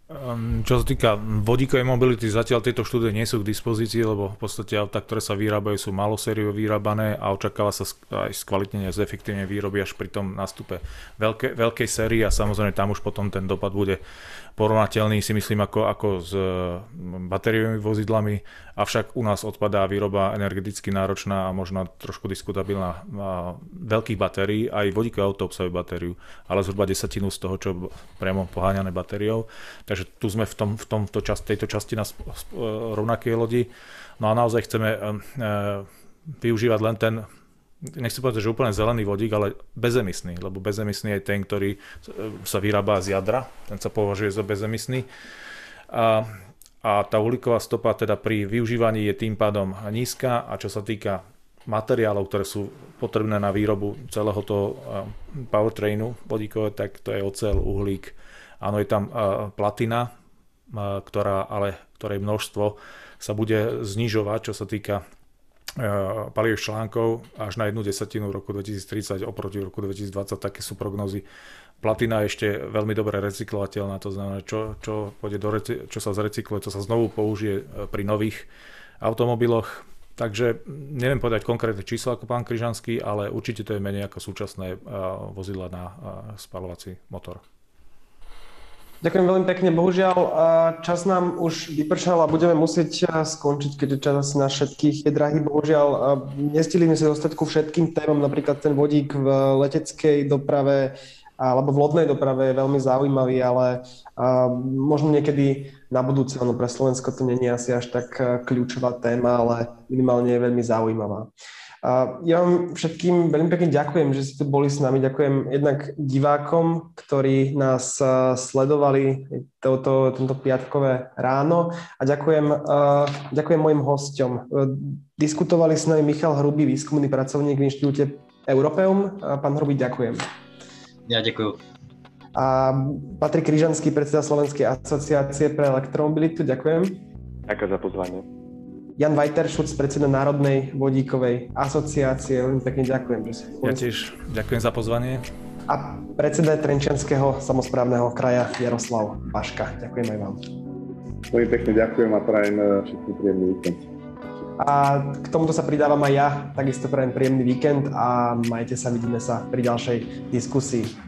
[SPEAKER 3] Ehm, čo sa týka vodíkovej mobility, zatiaľ tieto štúdie nie sú k dispozícii, lebo v podstate autá, ktoré sa vyrábajú, sú malosériovo vyrábané a očakáva sa aj skvalitnenie, zefektívne výroby až pri tom nástupe veľké, veľkej série a samozrejme tam už potom ten dopad bude porovnateľný si myslím ako, ako s batériovými vozidlami, avšak u nás odpadá výroba energeticky náročná a možno trošku diskutabilná veľkých batérií, aj vodíkové auto obsahuje batériu, ale zhruba desatinu z toho, čo priamo poháňané batériou. Takže tu sme v, tom, v tomto čas, tejto časti na rovnakej lodi. No a naozaj chceme e, využívať len ten nechcem povedať, že úplne zelený vodík, ale bezemisný, lebo bezemisný je ten, ktorý sa vyrába z jadra, ten sa považuje za bezemisný. A, a tá uhlíková stopa teda pri využívaní je tým pádom nízka a čo sa týka materiálov, ktoré sú potrebné na výrobu celého toho powertrainu vodíkové, tak to je ocel, uhlík. Áno, je tam platina, ktorá, ale ktorej množstvo sa bude znižovať, čo sa týka Eh, palivých článkov až na jednu desatinu v roku 2030 oproti roku 2020, také sú prognozy. Platina je ešte veľmi dobre recyklovateľná, to znamená, čo, čo, pôjde do, čo sa zrecykluje, to sa znovu použije eh, pri nových automobiloch. Takže neviem povedať konkrétne číslo ako pán Kryžanský, ale určite to je menej ako súčasné eh, vozidla na spalovací motor.
[SPEAKER 1] Ďakujem veľmi pekne. Bohužiaľ, čas nám už vypršal a budeme musieť skončiť, keďže čas na všetkých je drahý. Bohužiaľ, nestili sme sa dostať ku všetkým témam, napríklad ten vodík v leteckej doprave alebo v lodnej doprave je veľmi zaujímavý, ale možno niekedy na budúce, ono pre Slovensko to není asi až tak kľúčová téma, ale minimálne je veľmi zaujímavá. Ja vám všetkým veľmi pekne ďakujem, že ste tu boli s nami. Ďakujem jednak divákom, ktorí nás sledovali toto, toto piatkové ráno a ďakujem, ďakujem mojim hosťom. Diskutovali s nami Michal Hrubý, výskumný pracovník v inštitúte Europeum. Pán Hrubý, ďakujem.
[SPEAKER 5] Ja ďakujem.
[SPEAKER 1] A Patrik Kryžanský, predseda Slovenskej asociácie pre elektromobilitu, ďakujem.
[SPEAKER 6] Ďakujem za pozvanie.
[SPEAKER 1] Jan Vajteršuc, predseda Národnej vodíkovej asociácie, veľmi pekne ďakujem. Že
[SPEAKER 3] ja tiež ďakujem za pozvanie.
[SPEAKER 1] A predseda Trenčianského samozprávneho kraja Jaroslav Baška. Ďakujem aj vám.
[SPEAKER 2] Veľmi pekne ďakujem a prajem eh, všetkým príjemný víkend.
[SPEAKER 1] A k tomuto sa pridávam aj ja, takisto prajem príjemný víkend a majte sa, vidíme sa pri ďalšej diskusii.